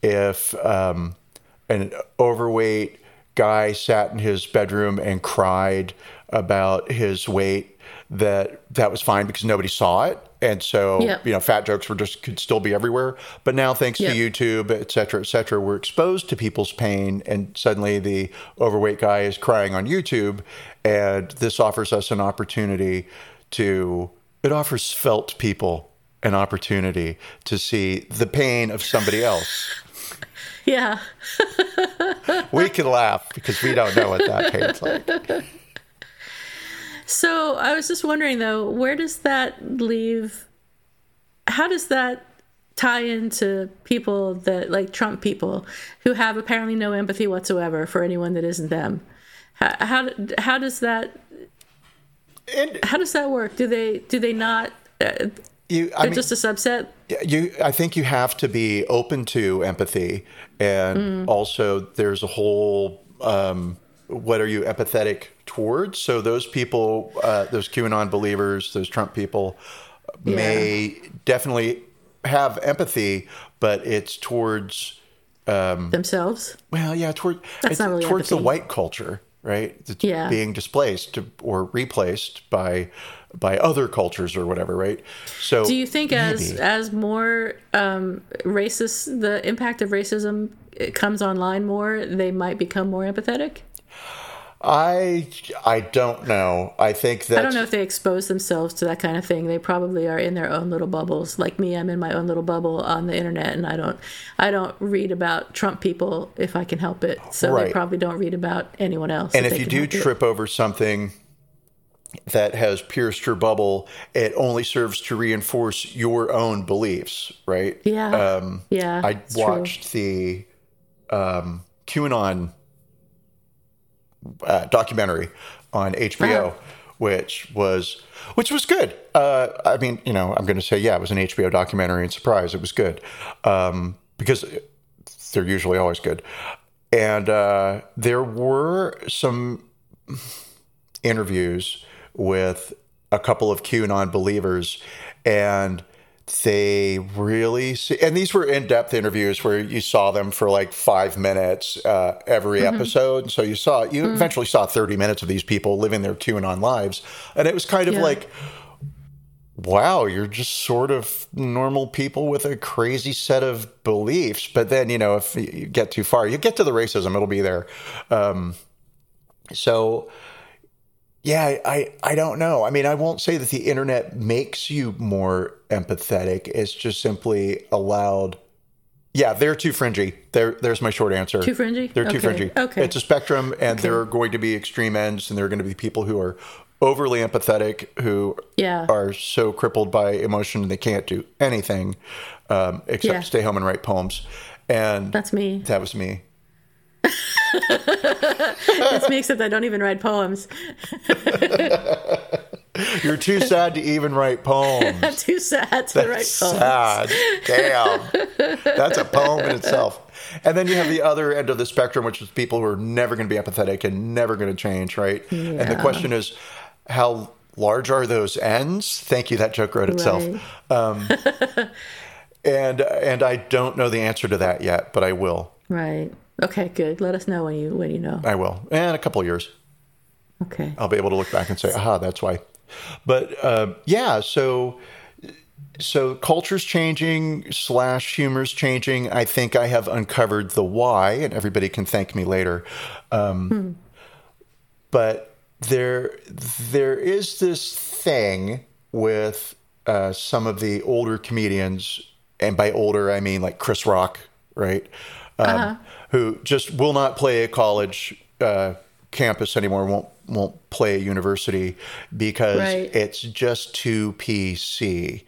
[SPEAKER 1] if um, an overweight guy sat in his bedroom and cried about his weight, that that was fine because nobody saw it, and so you know, fat jokes were just could still be everywhere. But now, thanks to YouTube, et cetera, et cetera, we're exposed to people's pain, and suddenly the overweight guy is crying on YouTube, and this offers us an opportunity to. It offers felt people an opportunity to see the pain of somebody else.
[SPEAKER 2] Yeah.
[SPEAKER 1] We can laugh because we don't know what that pain's like.
[SPEAKER 2] So I was just wondering though, where does that leave? How does that tie into people that like Trump people who have apparently no empathy whatsoever for anyone that isn't them? How how, how does that
[SPEAKER 1] And
[SPEAKER 2] how does that work? Do they do they not? Uh,
[SPEAKER 1] you, I
[SPEAKER 2] they're
[SPEAKER 1] mean,
[SPEAKER 2] just a subset.
[SPEAKER 1] you i think you have to be open to empathy and also there's a whole um, what are you empathetic towards so those people uh, those qanon believers those trump people may definitely have empathy but it's towards
[SPEAKER 2] themselves.
[SPEAKER 1] well yeah toward
[SPEAKER 2] That's not really
[SPEAKER 1] towards the white culture right it's
[SPEAKER 2] Yeah.
[SPEAKER 1] being displaced or replaced by by other cultures or whatever, right? So
[SPEAKER 2] Do you think as
[SPEAKER 1] maybe.
[SPEAKER 2] as more um, racist, the impact of racism comes online more, they might become more empathetic?
[SPEAKER 1] I I don't know. I think that
[SPEAKER 2] I don't know if they expose themselves to that kind of thing. They probably are in their own little bubbles. Like me, I'm in my own little bubble on the internet, and I don't, I don't read about Trump people if I can help it. So
[SPEAKER 1] Right.
[SPEAKER 2] they probably don't read about anyone else.
[SPEAKER 1] And
[SPEAKER 2] if
[SPEAKER 1] if you do
[SPEAKER 2] help it.
[SPEAKER 1] trip over something that has pierced your bubble, it only serves to reinforce your own beliefs, right?
[SPEAKER 2] yeah,
[SPEAKER 1] Um,
[SPEAKER 2] yeah,
[SPEAKER 1] I
[SPEAKER 2] it's true.
[SPEAKER 1] watched the um, QAnon uh, documentary on HBO,
[SPEAKER 2] Uh-huh.
[SPEAKER 1] which was which was good. Uh, I mean, you know, I'm going to say, yeah, it was an HBO documentary, and surprise, it was good um, because they're usually always good. And uh, there were some interviews with a couple of QAnon believers, and they really see, and these were in-depth interviews where you saw them for like five minutes uh, every episode. So you saw, you eventually saw 30 minutes of these people living their QAnon lives, and it was kind of
[SPEAKER 2] Yeah.
[SPEAKER 1] like, wow, you're just sort of normal people with a crazy set of beliefs. But then, you know, if you get too far, you get to the racism, it'll be there. Um, so, yeah, I, I, don't know. I mean, I won't say that the internet makes you more empathetic. It's just simply allowed. Yeah, they're too fringy. There, there's my short answer.
[SPEAKER 2] Too fringy?
[SPEAKER 1] They're too
[SPEAKER 2] Okay.
[SPEAKER 1] fringy.
[SPEAKER 2] Okay.
[SPEAKER 1] It's a spectrum, and there are going to be extreme ends, and there are going to be people who are overly empathetic, who
[SPEAKER 2] Yeah.
[SPEAKER 1] are so crippled by emotion they can't do anything um, except
[SPEAKER 2] Yeah.
[SPEAKER 1] stay home and write poems. And
[SPEAKER 2] That's me.
[SPEAKER 1] that was me.
[SPEAKER 2] That's me, except I don't even write poems.
[SPEAKER 1] You're too sad to even write poems.
[SPEAKER 2] I'm too sad to write poems.
[SPEAKER 1] Sad. Damn. That's a poem in itself. And then you have the other end of the spectrum, which is people who are never going to be empathetic and never going to change, right? And the question is, how large are those ends? Thank you. That joke wrote itself.
[SPEAKER 2] Right.
[SPEAKER 1] Um, and and I don't know the answer to that yet, but I will.
[SPEAKER 2] Right. Okay. Good. Let us know when you when you know.
[SPEAKER 1] I will. In a couple of years,
[SPEAKER 2] Okay.
[SPEAKER 1] I'll be able to look back and say, aha, that's why. But uh, yeah, so so culture's changing slash humor's changing. I think I have uncovered the why, and everybody can thank me later. Um, But there there is this thing with uh, some of the older comedians, and by older I mean like Chris Rock, right? Um, Who just will not play a college uh, campus anymore. Won't won't play a university because
[SPEAKER 2] Right.
[SPEAKER 1] it's just too PC.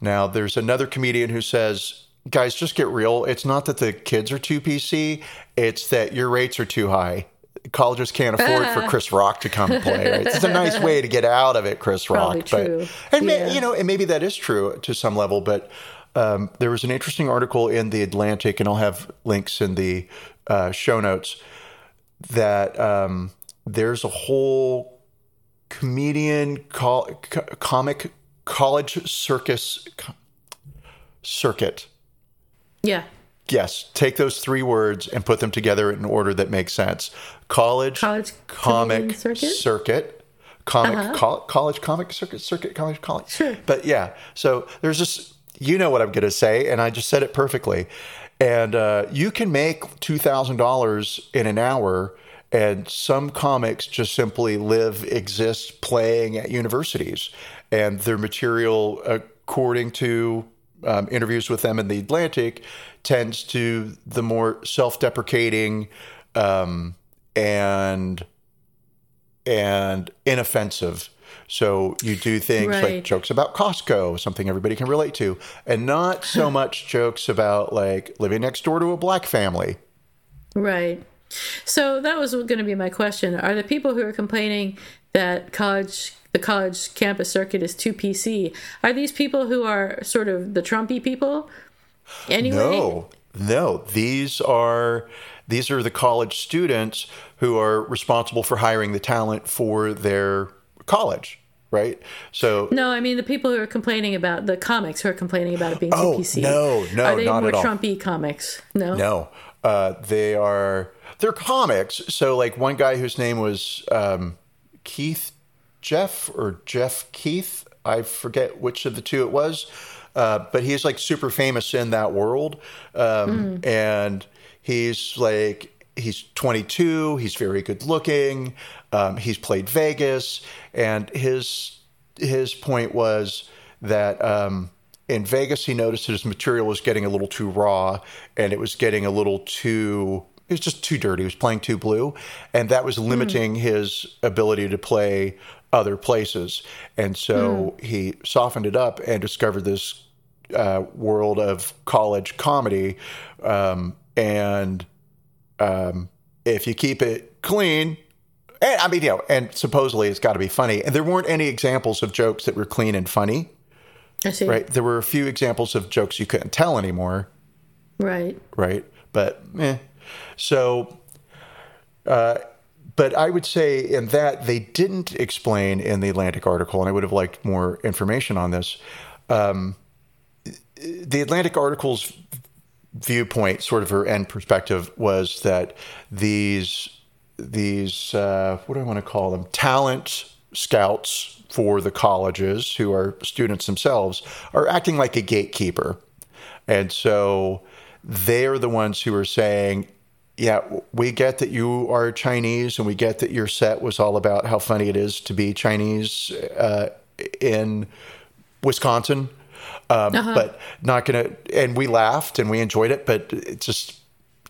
[SPEAKER 1] Now there's another comedian who says, "Guys, just get real. It's not that the kids are too PC. It's that your rates are too high." Colleges can't afford for Chris Rock to come play. Right? It's a nice way to get out of it, Chris Rock.
[SPEAKER 2] Probably
[SPEAKER 1] but
[SPEAKER 2] true.
[SPEAKER 1] and may,
[SPEAKER 2] Yeah.
[SPEAKER 1] you know, and maybe that is true to some level. But um, there was an interesting article in the Atlantic, and I'll have links in the uh, show notes. That um, there's a whole comedian co- comic college circus co- circuit.
[SPEAKER 2] Yeah.
[SPEAKER 1] Yes, take those three words and put them together in an order that makes sense. College,
[SPEAKER 2] College
[SPEAKER 1] comic
[SPEAKER 2] circuit?
[SPEAKER 1] circuit, comic col- college comic circuit circuit college college.
[SPEAKER 2] Sure.
[SPEAKER 1] But yeah, so there's this. You know what I'm going to say, and I just said it perfectly. And uh, you can make two thousand dollars in an hour, and some comics just simply live, exist, playing at universities, and their material, according to um, interviews with them in the Atlantic tends to the more self-deprecating um, and and inoffensive. So you do things
[SPEAKER 2] Right.
[SPEAKER 1] like jokes about Costco, something everybody can relate to, and not so much jokes about like living next door to a black family.
[SPEAKER 2] Right. So that was going to be my question. Are the people who are complaining that college the college campus circuit is too PC, are these people who are sort of the Trumpy people? Anyway.
[SPEAKER 1] No, no. These are these are the college students who are responsible for hiring the talent for their college, right? So
[SPEAKER 2] No, I mean the people who are complaining about the comics who are complaining about it being
[SPEAKER 1] Oh,
[SPEAKER 2] too PC.
[SPEAKER 1] no, no,
[SPEAKER 2] Are they
[SPEAKER 1] not
[SPEAKER 2] more
[SPEAKER 1] at all.
[SPEAKER 2] Trumpy comics? No.
[SPEAKER 1] No, uh, they are they're comics. So like one guy whose name was um, Keith Jeff or Jeff Keith. I forget which of the two it was, uh, but he's like super famous in that world, um, and he's like he's 22. He's very good looking. Um, he's played Vegas, and his his point was that um, in Vegas he noticed that his material was getting a little too raw, and it was getting a little too. It was just too dirty. He was playing too blue, and that was limiting his ability to play other places. And so he softened it up and discovered this uh, world of college comedy, um, and um, if you keep it clean, and, I mean, you know, and supposedly it's got to be funny. And there weren't any examples of jokes that were clean and funny,
[SPEAKER 2] I see.
[SPEAKER 1] right? There were a few examples of jokes you couldn't tell anymore,
[SPEAKER 2] Right.
[SPEAKER 1] right? But eh. So, uh, but I would say in that they didn't explain in the Atlantic article, and I would have liked more information on this. Um, the Atlantic article's viewpoint, sort of her end perspective, was that these these uh, what do I want to call them talent scouts for the colleges who are students themselves are acting like a gatekeeper, and so they're the ones who are saying. Yeah, we get that you are Chinese, and we get that your set was all about how funny it is to be Chinese uh, in Wisconsin um, but not gonna. And we laughed and we enjoyed it, but it's just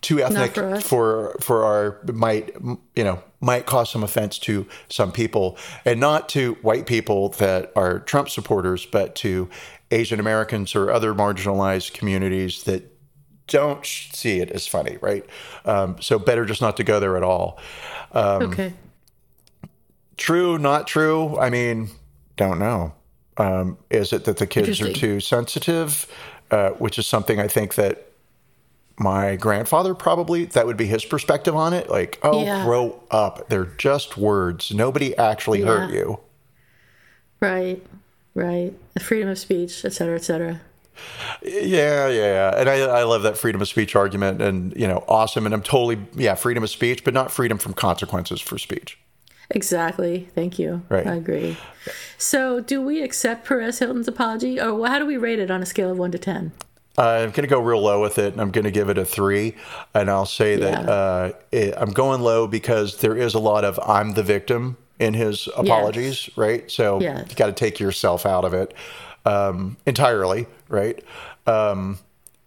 [SPEAKER 1] too ethnic
[SPEAKER 2] for
[SPEAKER 1] for for our might you know might cause some offense to some people, and not to white people that are Trump supporters, but to Asian Americans or other marginalized communities that don't see it as funny, right? Um, so better just not to go there at all. Um,
[SPEAKER 2] okay.
[SPEAKER 1] True, not true. I mean, don't know. Um, is it that the kids are too sensitive? Uh, which is something I think that my grandfather probably that would be his perspective on it. Like, oh,
[SPEAKER 2] Yeah.
[SPEAKER 1] grow up. They're just words. Nobody actually hurt you.
[SPEAKER 2] Right. Right. Freedom of speech, et cetera, et cetera.
[SPEAKER 1] Yeah, yeah, and I, I love that freedom of speech argument, and you know, awesome. And I'm totally yeah, freedom of speech, but not freedom from consequences for speech.
[SPEAKER 2] Exactly. Thank you.
[SPEAKER 1] Right.
[SPEAKER 2] I agree. So, do we accept Perez Hilton's apology, or how do we rate it on a scale of one to ten?
[SPEAKER 1] I'm going to go real low with it, and I'm going to give it a three. And I'll say that
[SPEAKER 2] Yeah.
[SPEAKER 1] uh, it, I'm going low because there is a lot of I'm the victim in his apologies, right? So
[SPEAKER 2] Yes.
[SPEAKER 1] you got to take yourself out of it um, entirely, right? Um,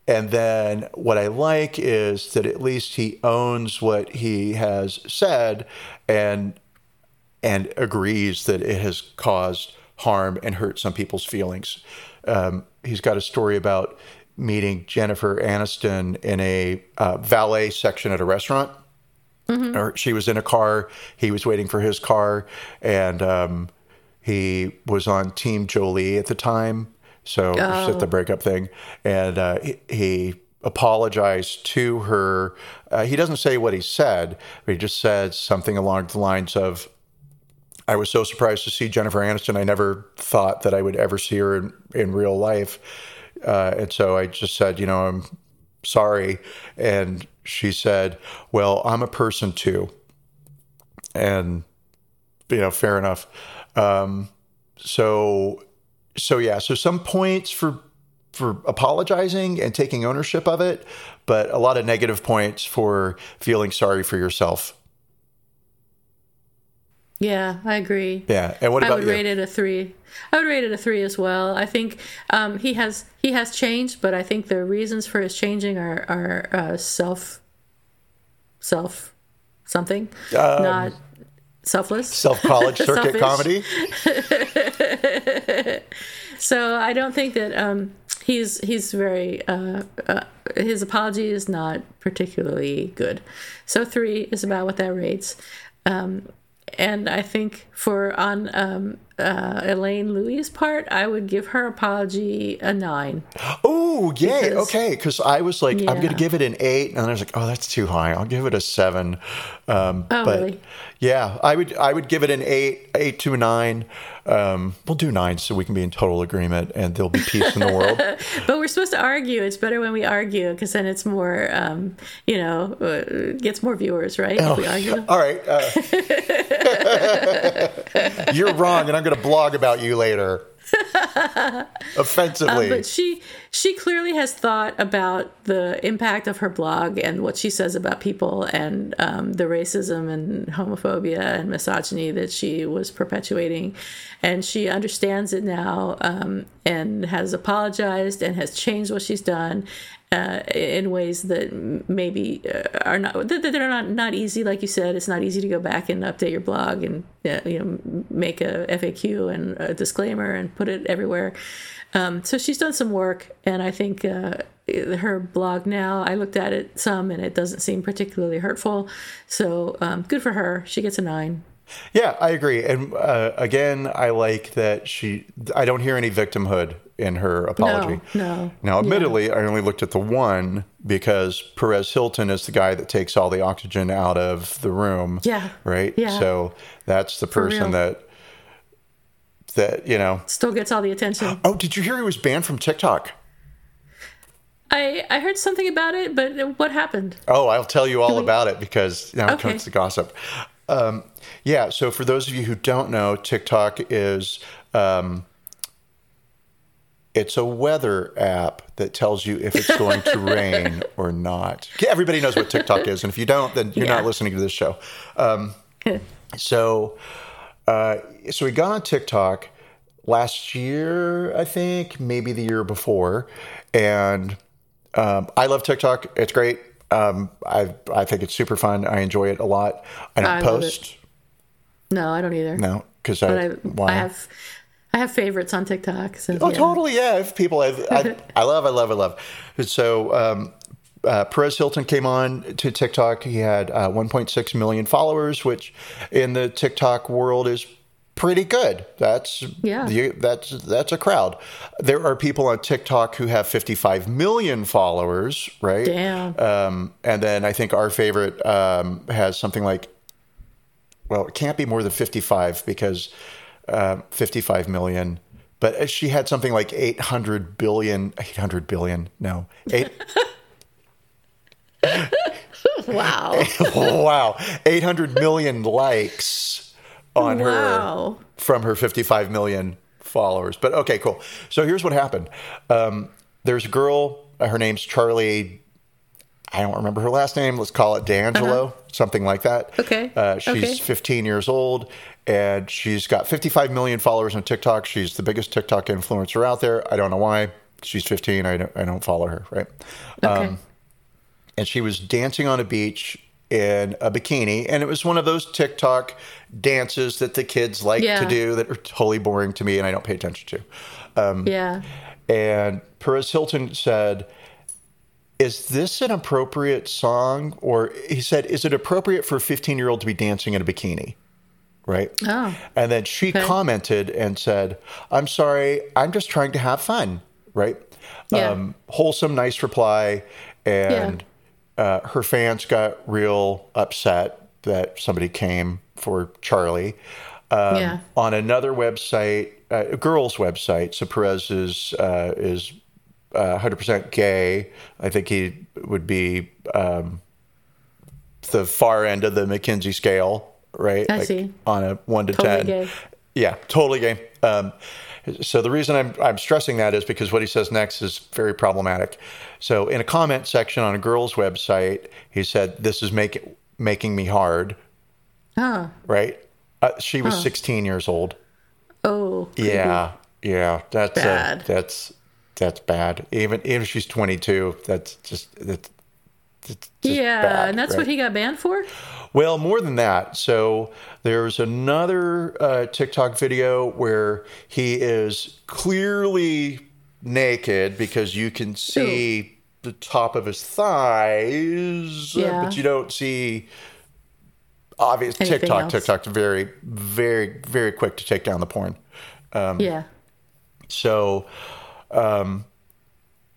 [SPEAKER 1] and then what I like is that at least he owns what he has said and and agrees that it has caused harm and hurt some people's feelings. Um, he's got a story about meeting Jennifer Aniston in a uh, valet section at a restaurant. Or she was in a car. He was waiting for his car, and um, he was on Team Jolie at the time. So it's at the breakup thing, and uh, he, he apologized to her. Uh, he doesn't say what he said, but he just said something along the lines of, I was so surprised to see Jennifer Aniston. I never thought that I would ever see her in, in real life. Uh, and so I just said, you know, I'm sorry. And she said, well, I'm a person too. And, you know, fair enough. Um, so, so yeah, so some points for, for apologizing and taking ownership of it, but a lot of negative points for feeling sorry for yourself.
[SPEAKER 2] Yeah, I agree.
[SPEAKER 1] Yeah. And what about I
[SPEAKER 2] would
[SPEAKER 1] you?
[SPEAKER 2] rate it a three. I would rate it a three as well. I think um, he has he has changed, but I think the reasons for his changing are are uh, self self something, not selfless.
[SPEAKER 1] Self college circuit comedy.
[SPEAKER 2] So I don't think that um, he's he's very uh, uh, his apology is not particularly good. So three is about what that rates, um, and I think for on um, uh, Elaine Lui's part, I would give her apology a nine.
[SPEAKER 1] Oh, yay.
[SPEAKER 2] Because-
[SPEAKER 1] okay. Because I was like, I'm going to give it an eight. And I was like, oh, that's too high. I'll give it a seven. Um,
[SPEAKER 2] Oh,
[SPEAKER 1] but
[SPEAKER 2] really?
[SPEAKER 1] yeah, I would, I would give it an eight, eight to a nine. Um, we'll do nine so we can be in total agreement and there'll be peace in the world.
[SPEAKER 2] but we're supposed to argue. It's better when we argue because then it's more, um, you know, uh, gets more viewers, right?
[SPEAKER 1] Oh,
[SPEAKER 2] if we argue.
[SPEAKER 1] All right. Uh, you're wrong, and I'm going to blog about you later. Offensively.
[SPEAKER 2] Um, but she she clearly has thought about the impact of her blog and what she says about people and um, the racism and homophobia and misogyny that she was perpetuating, and she understands it now um, and has apologized and has changed what she's done. Uh, in ways that maybe uh, are not that that are not not easy, like you said, it's not easy to go back and update your blog and uh, you know make a FAQ and a disclaimer and put it everywhere. Um, so she's done some work, and I think uh, her blog now. I looked at it some, and it doesn't seem particularly hurtful. So um, good for her. She gets a nine.
[SPEAKER 1] Yeah, I agree. And uh, again, I like that she. I don't hear any victimhood in her apology.
[SPEAKER 2] No, no.
[SPEAKER 1] Now, admittedly, yeah. I only looked at the one because Perez Hilton is the guy that takes all the oxygen out of the room.
[SPEAKER 2] Yeah.
[SPEAKER 1] Right.
[SPEAKER 2] Yeah.
[SPEAKER 1] So that's the person that that you know
[SPEAKER 2] still gets all the attention.
[SPEAKER 1] Oh, did you hear he was banned from TikTok?
[SPEAKER 2] I, I heard something about it, but what happened?
[SPEAKER 1] Oh, I'll tell you all we... about it because now okay. it comes to gossip. Um, yeah, so for those of you who don't know, TikTok is um, it's a weather app that tells you if it's going to rain or not. Everybody knows what TikTok is, and if you don't, then you're yeah. not listening to this show. Um, so, uh, so we got on TikTok last year, I think, maybe the year before, and um, I love TikTok. It's great. Um, I I think it's super fun. I enjoy it a lot. I don't
[SPEAKER 2] I
[SPEAKER 1] post.
[SPEAKER 2] No, I don't either.
[SPEAKER 1] No, because I,
[SPEAKER 2] I, I have I have favorites on TikTok. So,
[SPEAKER 1] oh,
[SPEAKER 2] yeah.
[SPEAKER 1] totally. Yeah, if people have, I, I love, I love, I love. So um, uh, Perez Hilton came on to TikTok. He had uh, 1.6 million followers, which in the TikTok world is pretty good. That's
[SPEAKER 2] yeah.
[SPEAKER 1] The, that's that's a crowd. There are people on TikTok who have 55 million followers, right?
[SPEAKER 2] Damn.
[SPEAKER 1] Um, and then I think our favorite um, has something like, well, it can't be more than 55 because uh, 55 million. But she had something like 800 billion, 800 billion, no, eight.
[SPEAKER 2] wow.
[SPEAKER 1] wow. 800 million likes on
[SPEAKER 2] wow.
[SPEAKER 1] her from her 55 million followers. But okay, cool. So here's what happened. Um, there's a girl, uh, her name's Charli. I don't remember her last name. Let's call it D'Angelo, uh-huh. something like that.
[SPEAKER 2] Okay.
[SPEAKER 1] Uh, she's
[SPEAKER 2] okay.
[SPEAKER 1] 15 years old and she's got 55 million followers on TikTok. She's the biggest TikTok influencer out there. I don't know why. She's 15. I don't, I don't follow her, right?
[SPEAKER 2] Okay. Um,
[SPEAKER 1] and she was dancing on a beach in a bikini, and it was one of those TikTok dances that the kids like
[SPEAKER 2] yeah.
[SPEAKER 1] to do that are totally boring to me and I don't pay attention to. Um,
[SPEAKER 2] yeah.
[SPEAKER 1] And Perez Hilton said, is this an appropriate song? Or he said, is it appropriate for a 15 year old to be dancing in a bikini? Right?
[SPEAKER 2] Oh.
[SPEAKER 1] And then she
[SPEAKER 2] okay.
[SPEAKER 1] commented and said, I'm sorry, I'm just trying to have fun, right?
[SPEAKER 2] Yeah.
[SPEAKER 1] Um, wholesome, nice reply. And yeah. uh, her fans got real upset that somebody came for Charli. Um,
[SPEAKER 2] yeah.
[SPEAKER 1] On another website, uh, a girl's website, so Perez is, uh, is uh, 100% gay. I think he would be um, the far end of the McKinsey scale right?
[SPEAKER 2] I
[SPEAKER 1] like
[SPEAKER 2] see.
[SPEAKER 1] On a one to
[SPEAKER 2] totally
[SPEAKER 1] ten.
[SPEAKER 2] Gay.
[SPEAKER 1] Yeah, totally gay. Um, so the reason I'm, I'm stressing that is because what he says next is very problematic. So in a comment section on a girl's website, he said, "This is making making me hard."
[SPEAKER 2] Huh.
[SPEAKER 1] Right. Uh, she was
[SPEAKER 2] huh.
[SPEAKER 1] 16 years old.
[SPEAKER 2] Oh. Creepy.
[SPEAKER 1] Yeah. Yeah. That's
[SPEAKER 2] bad.
[SPEAKER 1] Uh, that's that's bad. Even even if she's 22, that's just that's, that's just
[SPEAKER 2] yeah,
[SPEAKER 1] bad,
[SPEAKER 2] and that's
[SPEAKER 1] right?
[SPEAKER 2] what he got banned for.
[SPEAKER 1] Well, more than that. So there's another uh, TikTok video where he is clearly naked because you can see the top of his thighs,
[SPEAKER 2] yeah.
[SPEAKER 1] uh, but you don't see. Obvious
[SPEAKER 2] Anything
[SPEAKER 1] TikTok.
[SPEAKER 2] else.
[SPEAKER 1] TikTok's very, very, very quick to take down the porn. Um,
[SPEAKER 2] yeah.
[SPEAKER 1] So, um,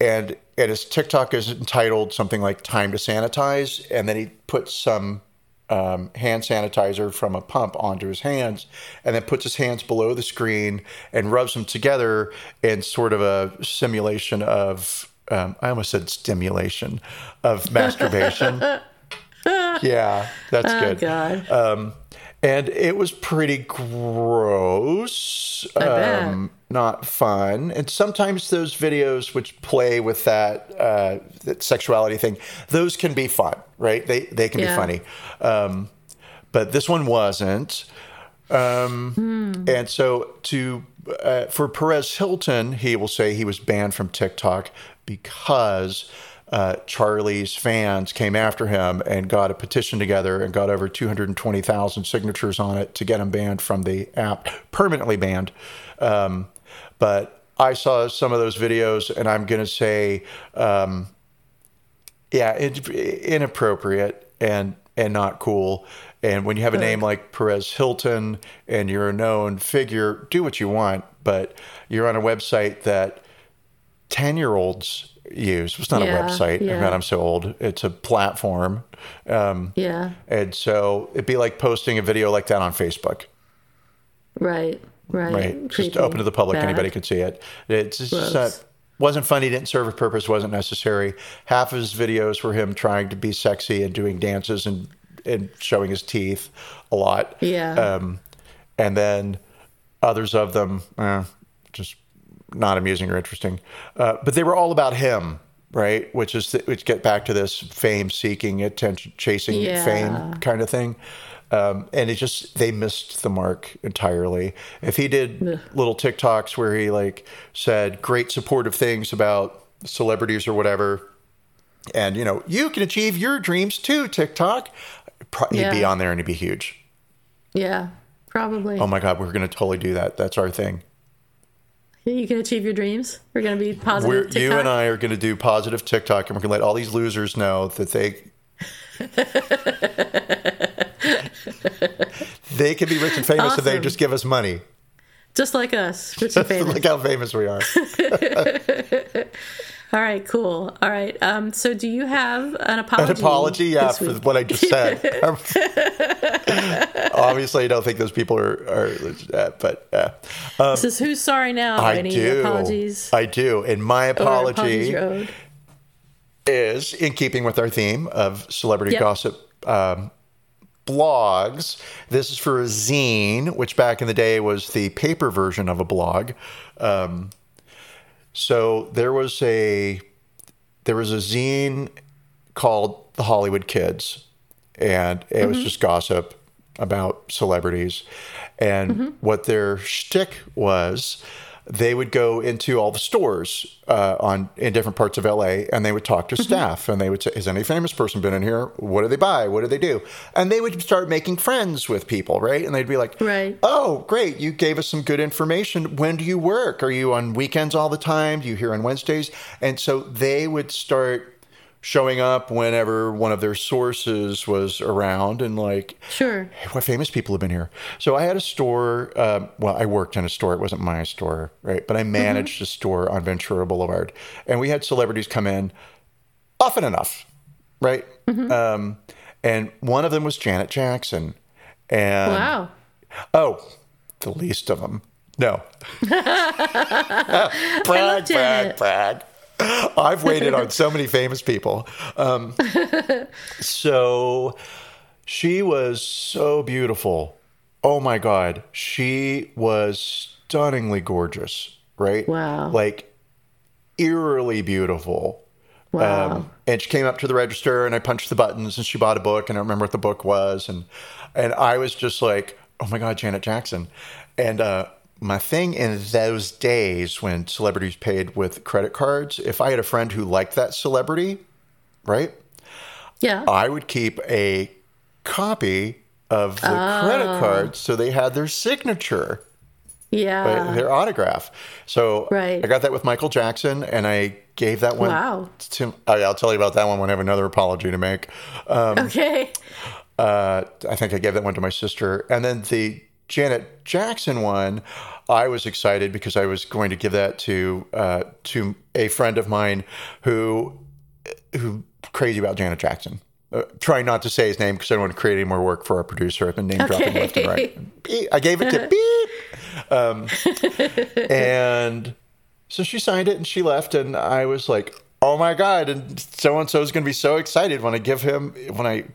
[SPEAKER 1] and and his TikTok is entitled something like "Time to Sanitize," and then he puts some um, hand sanitizer from a pump onto his hands and then puts his hands below the screen and rubs them together in sort of a simulation of, um, I almost said stimulation of masturbation. yeah, that's
[SPEAKER 2] Oh,
[SPEAKER 1] good.
[SPEAKER 2] God.
[SPEAKER 1] Um, and it was pretty gross.
[SPEAKER 2] bet.
[SPEAKER 1] Not fun. And sometimes those videos which play with that, uh, that sexuality thing, those can be fun, right? They they can
[SPEAKER 2] Yeah.
[SPEAKER 1] be funny. Um, but this one wasn't. Um, And so to uh, for Perez Hilton, he will say he was banned from TikTok because uh, Charli's fans came after him and got a petition together and got over 220,000 signatures on it to get him banned from the app, permanently banned. Um, but I saw some of those videos, and I'm going to say, um, yeah, it, inappropriate and and not cool. And when you have a name like Perez Hilton and you're a known figure, do what you want, but you're on a website that 10 year olds use. It's not
[SPEAKER 2] Yeah,
[SPEAKER 1] a website.
[SPEAKER 2] yeah.
[SPEAKER 1] God, I'm so old. It's a platform. Um,
[SPEAKER 2] Yeah.
[SPEAKER 1] and so it'd be like posting a video like that on Facebook,
[SPEAKER 2] Right. Right.
[SPEAKER 1] right? Just open to the public.
[SPEAKER 2] Bad.
[SPEAKER 1] Anybody could see it. It's just not, wasn't funny. Didn't serve a purpose. Wasn't necessary. Half of his videos were him trying to be sexy and doing dances and and showing his teeth a lot.
[SPEAKER 2] Yeah.
[SPEAKER 1] Um, and then others of them, eh, just not amusing or interesting. Uh, but they were all about him, right? Which is which get back to this fame seeking, attention chasing
[SPEAKER 2] Yeah.
[SPEAKER 1] fame kind of thing. Um, and it just they missed the mark entirely. If he did little TikToks where he like said great supportive things about celebrities or whatever, and you know you can achieve your dreams too, TikTok, pro- he'd be on there and he'd be huge.
[SPEAKER 2] Yeah. Probably.
[SPEAKER 1] Oh my God, we're going to totally do that. That's our thing.
[SPEAKER 2] you can achieve your dreams. We're going to be positive.
[SPEAKER 1] We're,
[SPEAKER 2] TikTok.
[SPEAKER 1] you and I are going to do positive TikTok, and we're going to let all these losers know that they they can be rich and famous if they just give us money.
[SPEAKER 2] Just like us, rich and famous.
[SPEAKER 1] Look how famous we are.
[SPEAKER 2] All right, cool. All right. Um, so, do you have an apology?
[SPEAKER 1] An
[SPEAKER 2] apology?
[SPEAKER 1] yeah, for what I just said. Obviously, I don't think those people are, are uh, but uh,
[SPEAKER 2] This is who's sorry now.
[SPEAKER 1] I
[SPEAKER 2] Any
[SPEAKER 1] do.
[SPEAKER 2] apologies?
[SPEAKER 1] I do. And my apology is in keeping with our theme of celebrity
[SPEAKER 2] Yep.
[SPEAKER 1] gossip um, blogs. This is for a zine, which back in the day was the paper version of a blog. Um, so there was a there was a zine called The Hollywood Kids, and it was just gossip about celebrities. And what their shtick was, they would go into all the stores uh, on in different parts of LA, and they would talk to staff, and they would say, "Has any famous person been in here? What do they buy? What do they do?" And they would start making friends with people, right? And they'd be like,
[SPEAKER 2] Right.
[SPEAKER 1] Oh, great. You gave us some good information. When do you work? Are you on weekends all the time? Do you here on Wednesdays? And so they would start showing up whenever one of their sources was around and like,
[SPEAKER 2] Sure.
[SPEAKER 1] hey, what famous people have been here? So I had a store. Um, well, I worked in a store. It wasn't my store, right? But I managed a store on Ventura Boulevard. And we had celebrities come in often enough, right? Um, and one of them was Janet Jackson. And
[SPEAKER 2] Wow.
[SPEAKER 1] Oh, the least of them. No. brag, brag,
[SPEAKER 2] Janet.
[SPEAKER 1] brag. I've waited on so many famous people. Um, so she was so beautiful. Oh my God. She was stunningly gorgeous, right?
[SPEAKER 2] Wow.
[SPEAKER 1] Like eerily beautiful.
[SPEAKER 2] Wow.
[SPEAKER 1] Um, and she came up to the register and I punched the buttons and she bought a book and I don't remember what the book was. And, and I was just like, oh my God, Janet Jackson. And, uh, my thing in those days when celebrities paid with credit cards, if I had a friend who liked that celebrity, right,
[SPEAKER 2] yeah.
[SPEAKER 1] I would keep a copy of the credit card so they had their signature
[SPEAKER 2] yeah.
[SPEAKER 1] their autograph. So
[SPEAKER 2] Right.
[SPEAKER 1] I got that with Michael Jackson, and I gave that one.
[SPEAKER 2] Wow.
[SPEAKER 1] To, I'll tell you about that one when I have another apology to make. Um,
[SPEAKER 2] okay.
[SPEAKER 1] uh, I think I gave that one to my sister, and then the Janet Jackson one. I was excited because I was going to give that to uh, to a friend of mine who who crazy about Janet Jackson, uh, trying not to say his name because I don't want to create any more work for our producer. I've been name dropping
[SPEAKER 2] Okay.
[SPEAKER 1] left and right. Beep. I gave it to beep. Um, and so she signed it and she left, and I was like, "Oh my god!" And so and so is going to be so excited when I give him when I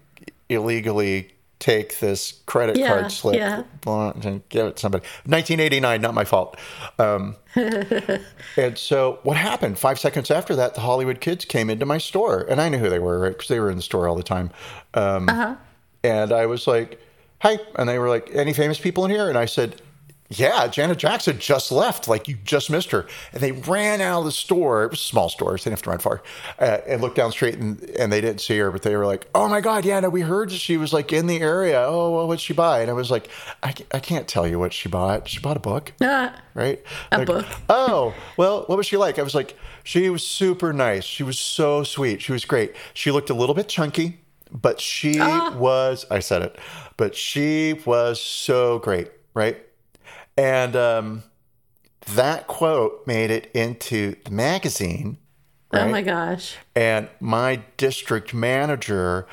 [SPEAKER 1] illegally take this credit
[SPEAKER 2] Yeah,
[SPEAKER 1] card slip
[SPEAKER 2] yeah.
[SPEAKER 1] and give it to somebody. 1989, not my fault. Um, and so what happened? Five seconds after that, the Hollywood kids came into my store, and I knew who they were, right? Because they were in the store all the time. Um, And I was like, "Hi," and they were like, "Any famous people in here?" And I said. Yeah, Janet Jackson just left. Like you just missed her, and they ran out of the store. It was a small store, so they didn't have to run far. Uh, and looked down the street, and, and they didn't see her, but they were like, "Oh my god, yeah, no, we heard she was like in the area. Oh, well, what'd she buy?" And I was like, "I, I can't tell you what she bought. She bought a book."
[SPEAKER 2] Ah,
[SPEAKER 1] right?
[SPEAKER 2] A
[SPEAKER 1] Like,
[SPEAKER 2] book.
[SPEAKER 1] oh, well, what was she like? I was like, she was super nice. She was so sweet. She was great. She looked a little bit chunky, but she
[SPEAKER 2] Ah.
[SPEAKER 1] was, I said it, but she was so great, right? And um, that quote made it into the magazine. Right?
[SPEAKER 2] oh my gosh.
[SPEAKER 1] And my district manager,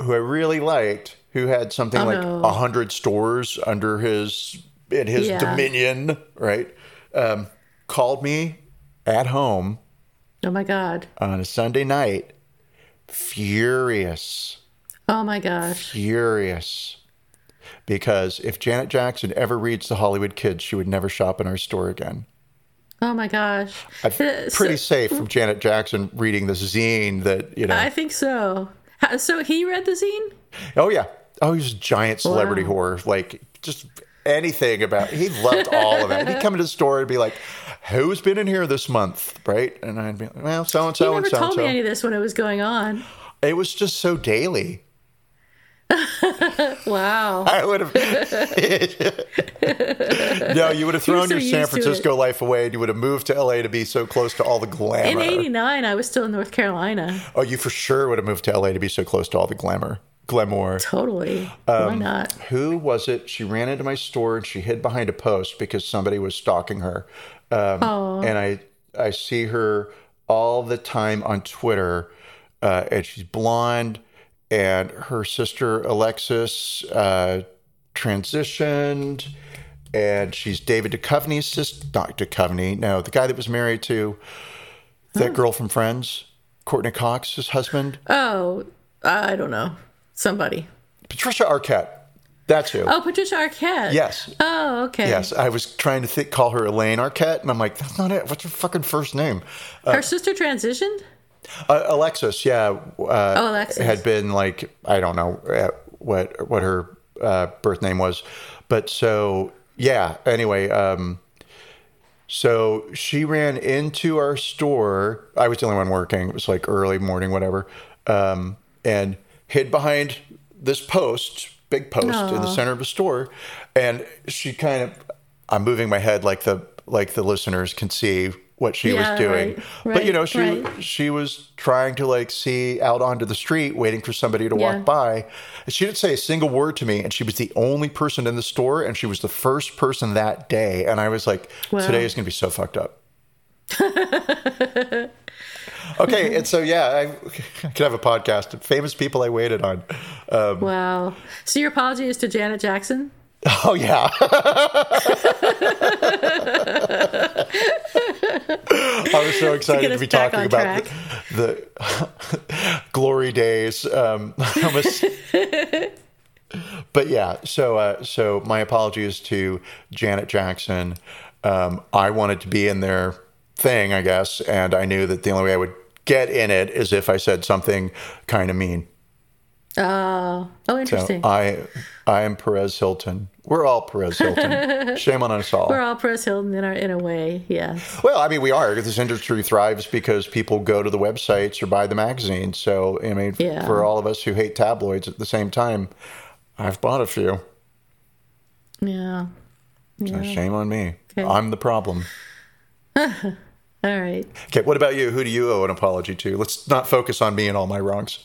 [SPEAKER 1] who I really liked, who had something
[SPEAKER 2] Oh,
[SPEAKER 1] like a
[SPEAKER 2] no.
[SPEAKER 1] hundred stores under his in his
[SPEAKER 2] Yeah.
[SPEAKER 1] dominion, right? Um, called me at home
[SPEAKER 2] Oh my god.
[SPEAKER 1] on a Sunday night, furious,
[SPEAKER 2] Oh my gosh.
[SPEAKER 1] furious. Because if Janet Jackson ever reads the Hollywood Kids, she would never shop in our store again.
[SPEAKER 2] Oh my gosh.
[SPEAKER 1] I'm
[SPEAKER 2] Uh, so-
[SPEAKER 1] pretty safe from Janet Jackson reading this zine that, you know.
[SPEAKER 2] I think so. So he read the zine?
[SPEAKER 1] Oh yeah. Oh, he's a giant celebrity
[SPEAKER 2] Wow.
[SPEAKER 1] whore. Like just anything about he loved all of it. He'd come into the store and be like, Who's been in here this month? Right? And I'd be like, Well, so and so and
[SPEAKER 2] never
[SPEAKER 1] so and
[SPEAKER 2] told me any of this when it was going on.
[SPEAKER 1] It was just so daily.
[SPEAKER 2] Wow.
[SPEAKER 1] I would have No, you would have thrown
[SPEAKER 2] so
[SPEAKER 1] your San Francisco life away and you would have moved to LA to be so close to all the glamour.
[SPEAKER 2] In '89, I was still in North Carolina.
[SPEAKER 1] Oh, you for sure would have moved to LA to be so close to all the glamour. Glamour.
[SPEAKER 2] Totally.
[SPEAKER 1] Um,
[SPEAKER 2] Why not?
[SPEAKER 1] who was it? She ran into my store and she hid behind a post because somebody was stalking her. Um, and I I see her all the time on Twitter, uh, and she's blonde, and her sister Alexis uh, transitioned, and she's David Duchovny's sister. Not Duchovny, no, the guy that was married to that girl from Friends, Courteney Cox's husband,
[SPEAKER 2] Oh, I don't know. Somebody.
[SPEAKER 1] Patricia Arquette. That's who.
[SPEAKER 2] Oh, Patricia Arquette.
[SPEAKER 1] Yes.
[SPEAKER 2] Oh, okay.
[SPEAKER 1] Yes, I was trying to think, call her Elaine Arquette, and I'm like, that's not it. What's her fucking first name?
[SPEAKER 2] Her sister transitioned?
[SPEAKER 1] Uh, Alexis, yeah. Uh,
[SPEAKER 2] Oh, Alexis.
[SPEAKER 1] Had been like, I don't know uh, what what her uh, birth name was. But so, yeah, anyway, um, so she ran into our store. I was the only one working. It was like early morning, whatever. Um, and hid behind this post, big post in the center of the store. And she kind of, I'm moving my head like the like the listeners can see what she
[SPEAKER 2] Yeah,
[SPEAKER 1] was doing.
[SPEAKER 2] right,
[SPEAKER 1] but you know, she
[SPEAKER 2] right.
[SPEAKER 1] she was trying to like see out onto the street, waiting for somebody to
[SPEAKER 2] Yeah.
[SPEAKER 1] walk by. She didn't say a single word to me, and she was the only person in the store, and she was the first person that day. And I was like,
[SPEAKER 2] Wow.
[SPEAKER 1] today is going to be so fucked up. okay, and so yeah, I, I could have a podcast famous people I waited on. Um,
[SPEAKER 2] Wow. So your apology is to Janet Jackson?
[SPEAKER 1] oh yeah. I was so excited
[SPEAKER 2] get
[SPEAKER 1] to be talking about the, the glory days. Um, almost- but yeah, so uh, so my apologies to Janet Jackson. Um, I wanted to be in their thing, I guess, and I knew that the only way I would get in it is if I said something kind of mean.
[SPEAKER 2] Oh, oh,
[SPEAKER 1] So
[SPEAKER 2] interesting.
[SPEAKER 1] I I am Perez Hilton. We're all Perez Hilton. Shame on us all.
[SPEAKER 2] We're all Perez Hilton in our in a way, yes.
[SPEAKER 1] Well, I mean, we are. This industry thrives because people go to the websites or buy the magazines. So, I mean,
[SPEAKER 2] Yeah.
[SPEAKER 1] for all of us who hate tabloids at the same time, I've bought a few.
[SPEAKER 2] Yeah.
[SPEAKER 1] So shame on me.
[SPEAKER 2] Okay.
[SPEAKER 1] I'm the problem.
[SPEAKER 2] All right.
[SPEAKER 1] Okay, what about you? Who do you owe an apology to? Let's not focus on me and all my wrongs.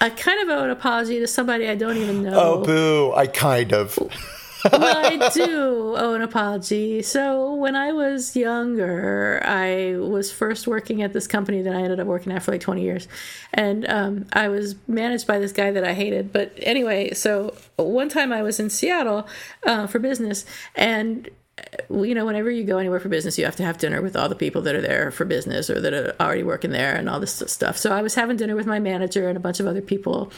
[SPEAKER 2] I kind of owe an apology to somebody I don't even know.
[SPEAKER 1] Oh, boo. I kind of.
[SPEAKER 2] well, I do owe an apology. So when I was younger, I was first working at this company that I ended up working at for like 20 years, and um, I was managed by this guy that I hated. But anyway, so one time I was in Seattle uh, for business, and Uh, you know, whenever you go anywhere for business, you have to have dinner with all the people that are there for business or that are already working there and all this stuff. So I was having dinner with my manager and a bunch of other people.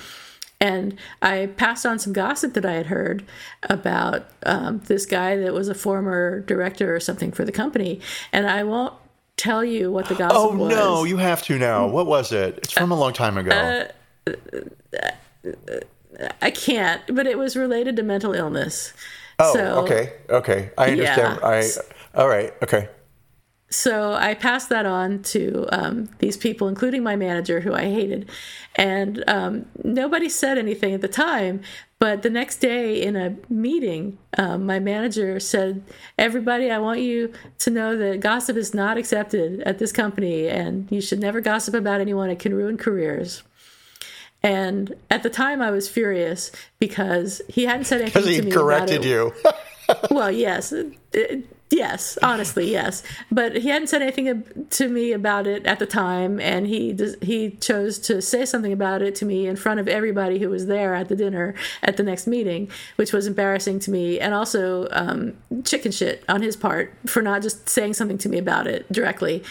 [SPEAKER 2] And I passed on some gossip that I had heard about um, this guy that was a former director or something for the company. And I won't tell you what the gossip
[SPEAKER 1] Oh
[SPEAKER 2] was.
[SPEAKER 1] no, you have to now. What was it? It's from a long time ago.
[SPEAKER 2] Uh, uh, I can't, but it was related to mental illness.
[SPEAKER 1] Oh,
[SPEAKER 2] so-
[SPEAKER 1] okay, okay. I understand.
[SPEAKER 2] Yeah.
[SPEAKER 1] I all right. Okay.
[SPEAKER 2] so I passed that on to um, these people, including my manager, who I hated. And um, nobody said anything at the time. But the next day in a meeting, um, my manager said, Everybody, I want you to know that gossip is not accepted at this company, and you should never gossip about anyone. It can ruin careers. And at the time, I was furious because he hadn't said anything
[SPEAKER 1] Because
[SPEAKER 2] to
[SPEAKER 1] he
[SPEAKER 2] me
[SPEAKER 1] corrected
[SPEAKER 2] about it.
[SPEAKER 1] you.
[SPEAKER 2] Well, yes. Uh, Yes, honestly, yes. But he hadn't said anything to me about it at the time, and he he chose to say something about it to me in front of everybody who was there at the dinner at the next meeting, which was embarrassing to me, and also um, chicken shit on his part for not just saying something to me about it directly.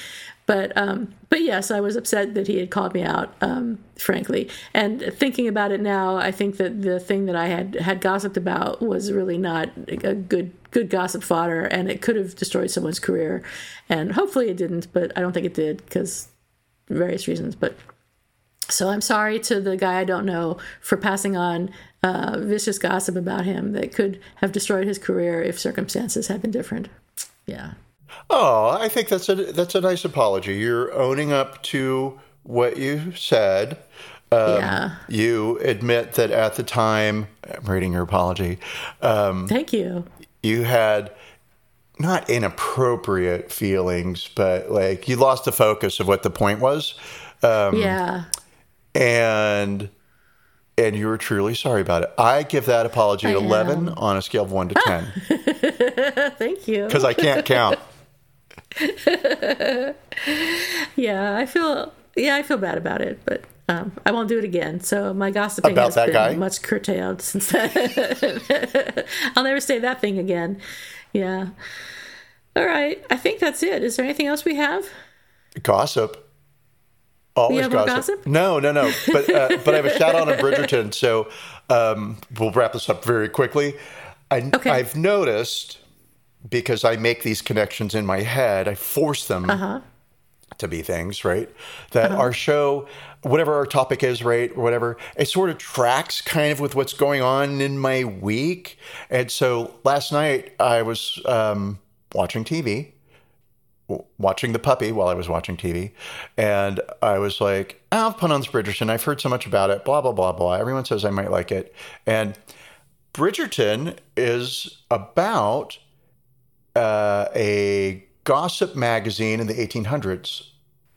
[SPEAKER 2] But um, but yes, I was upset that he had called me out, um, frankly. And thinking about it now, I think that the thing that I had had gossiped about was really not a good good gossip fodder, and it could have destroyed someone's career. And hopefully it didn't, but I don't think it did because various reasons. But so I'm sorry to the guy I don't know for passing on uh, vicious gossip about him that could have destroyed his career if circumstances had been different. Yeah.
[SPEAKER 1] Oh, I think that's a that's a nice apology. You're owning up to what you said. Um,
[SPEAKER 2] Yeah.
[SPEAKER 1] You admit that at the time, I'm reading your apology, um,
[SPEAKER 2] Thank you.
[SPEAKER 1] you had not inappropriate feelings, but like you lost the focus of what the point was, um,
[SPEAKER 2] yeah.
[SPEAKER 1] and and you were truly sorry about it. I give that apology
[SPEAKER 2] I
[SPEAKER 1] an 11
[SPEAKER 2] am.
[SPEAKER 1] on a scale of one to ten
[SPEAKER 2] Thank you.
[SPEAKER 1] because I can't count.
[SPEAKER 2] Yeah, I feel yeah, I feel bad about it, but um, I won't do it again. So my gossiping
[SPEAKER 1] About
[SPEAKER 2] has been
[SPEAKER 1] guy?
[SPEAKER 2] much curtailed since then. I'll never say that thing again. Yeah. All right. I think that's it. Is there anything else we have?
[SPEAKER 1] Gossip. Always gossip.
[SPEAKER 2] gossip?
[SPEAKER 1] No, no, no. But uh, but I have a shout out on Bridgerton. So um, we'll wrap this up very quickly. I,
[SPEAKER 2] Okay.
[SPEAKER 1] I've noticed because I make these connections in my head. I force them
[SPEAKER 2] Uh-huh.
[SPEAKER 1] to be things, right? That our show, whatever our topic is, right, or whatever, it sort of tracks kind of with what's going on in my week. And so last night I was um, watching TV, watching the puppy while I was watching TV, and I was like, oh, I'll put on this Bridgerton. I've heard so much about it, blah, blah, blah, blah. Everyone says I might like it. And Bridgerton is about uh, a gossip magazine in the 1800s.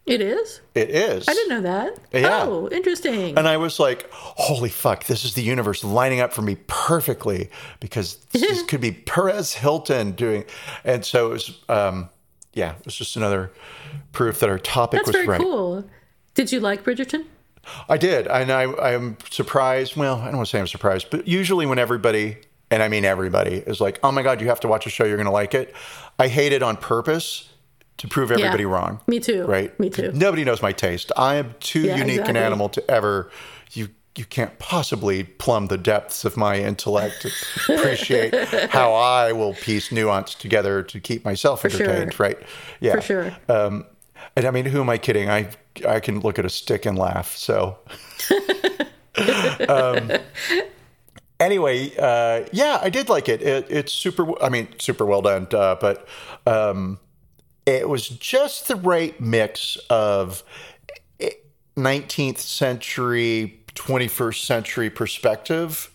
[SPEAKER 2] It is?
[SPEAKER 1] It is.
[SPEAKER 2] I didn't know that.
[SPEAKER 1] Yeah.
[SPEAKER 2] Oh, interesting.
[SPEAKER 1] And I was like, holy fuck, this is the universe lining up for me perfectly because this could be Perez Hilton doing. And so it was, um, yeah, it was just another proof that our topic
[SPEAKER 2] That's
[SPEAKER 1] was
[SPEAKER 2] very
[SPEAKER 1] right.
[SPEAKER 2] cool. Did you like Bridgerton?
[SPEAKER 1] I did. And I, I'm surprised. Well, I don't want to say I'm surprised, but usually when everybody, and I mean everybody, is like, oh my God, you have to watch a show, you're going to like it. I hate it on purpose to prove everybody wrong.
[SPEAKER 2] Me too.
[SPEAKER 1] Right?
[SPEAKER 2] Me too.
[SPEAKER 1] Nobody knows my taste. I am too
[SPEAKER 2] Yeah,
[SPEAKER 1] unique an animal to ever. You you can't possibly plumb the depths of my intellect to appreciate how I will piece nuance together to keep myself
[SPEAKER 2] sure.
[SPEAKER 1] entertained. Right? Yeah.
[SPEAKER 2] For sure.
[SPEAKER 1] Um, and I mean, who am I kidding? I I can look at a stick and laugh. So. um, anyway, uh, yeah, I did like it. it. It's super. I mean, super well done. Uh, but um, it was just the right mix of 19th century, 21st century perspective,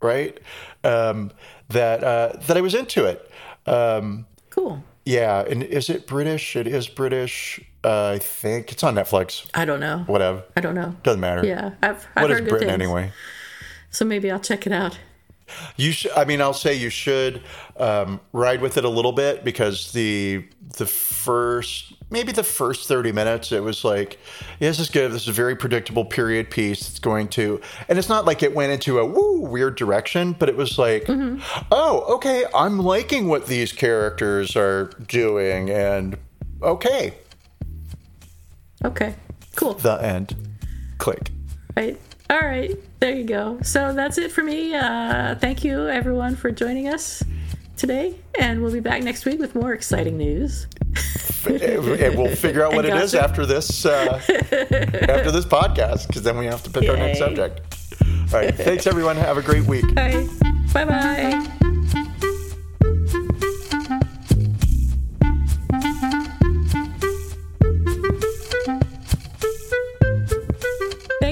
[SPEAKER 1] right? Um, that uh, that I was into it. Um,
[SPEAKER 2] Cool.
[SPEAKER 1] yeah, and is it British? It is British. Uh, I think it's on Netflix.
[SPEAKER 2] I don't know.
[SPEAKER 1] Whatever.
[SPEAKER 2] I don't know.
[SPEAKER 1] Doesn't matter.
[SPEAKER 2] Yeah, I've, I've
[SPEAKER 1] What is Britain
[SPEAKER 2] things.
[SPEAKER 1] anyway?
[SPEAKER 2] So maybe I'll check it out.
[SPEAKER 1] You should. I mean, I'll say you should um, ride with it a little bit because the the first maybe the first thirty minutes it was like, yeah, this is good. This is a very predictable period piece. It's going to, and it's not like it went into a woo weird direction, but it was like, mm-hmm. oh, okay, I'm liking what these characters are doing, and okay,
[SPEAKER 2] okay, cool.
[SPEAKER 1] The end. Click.
[SPEAKER 2] Right. All right, there you go. So that's it for me. Uh, thank you, everyone, for joining us today, and we'll be back next week with more exciting news.
[SPEAKER 1] and we'll figure out what it is after this uh, after this podcast, because then we have to pick Yay. our next subject. All right, thanks everyone. Have a great week.
[SPEAKER 2] Bye. Bye. Bye.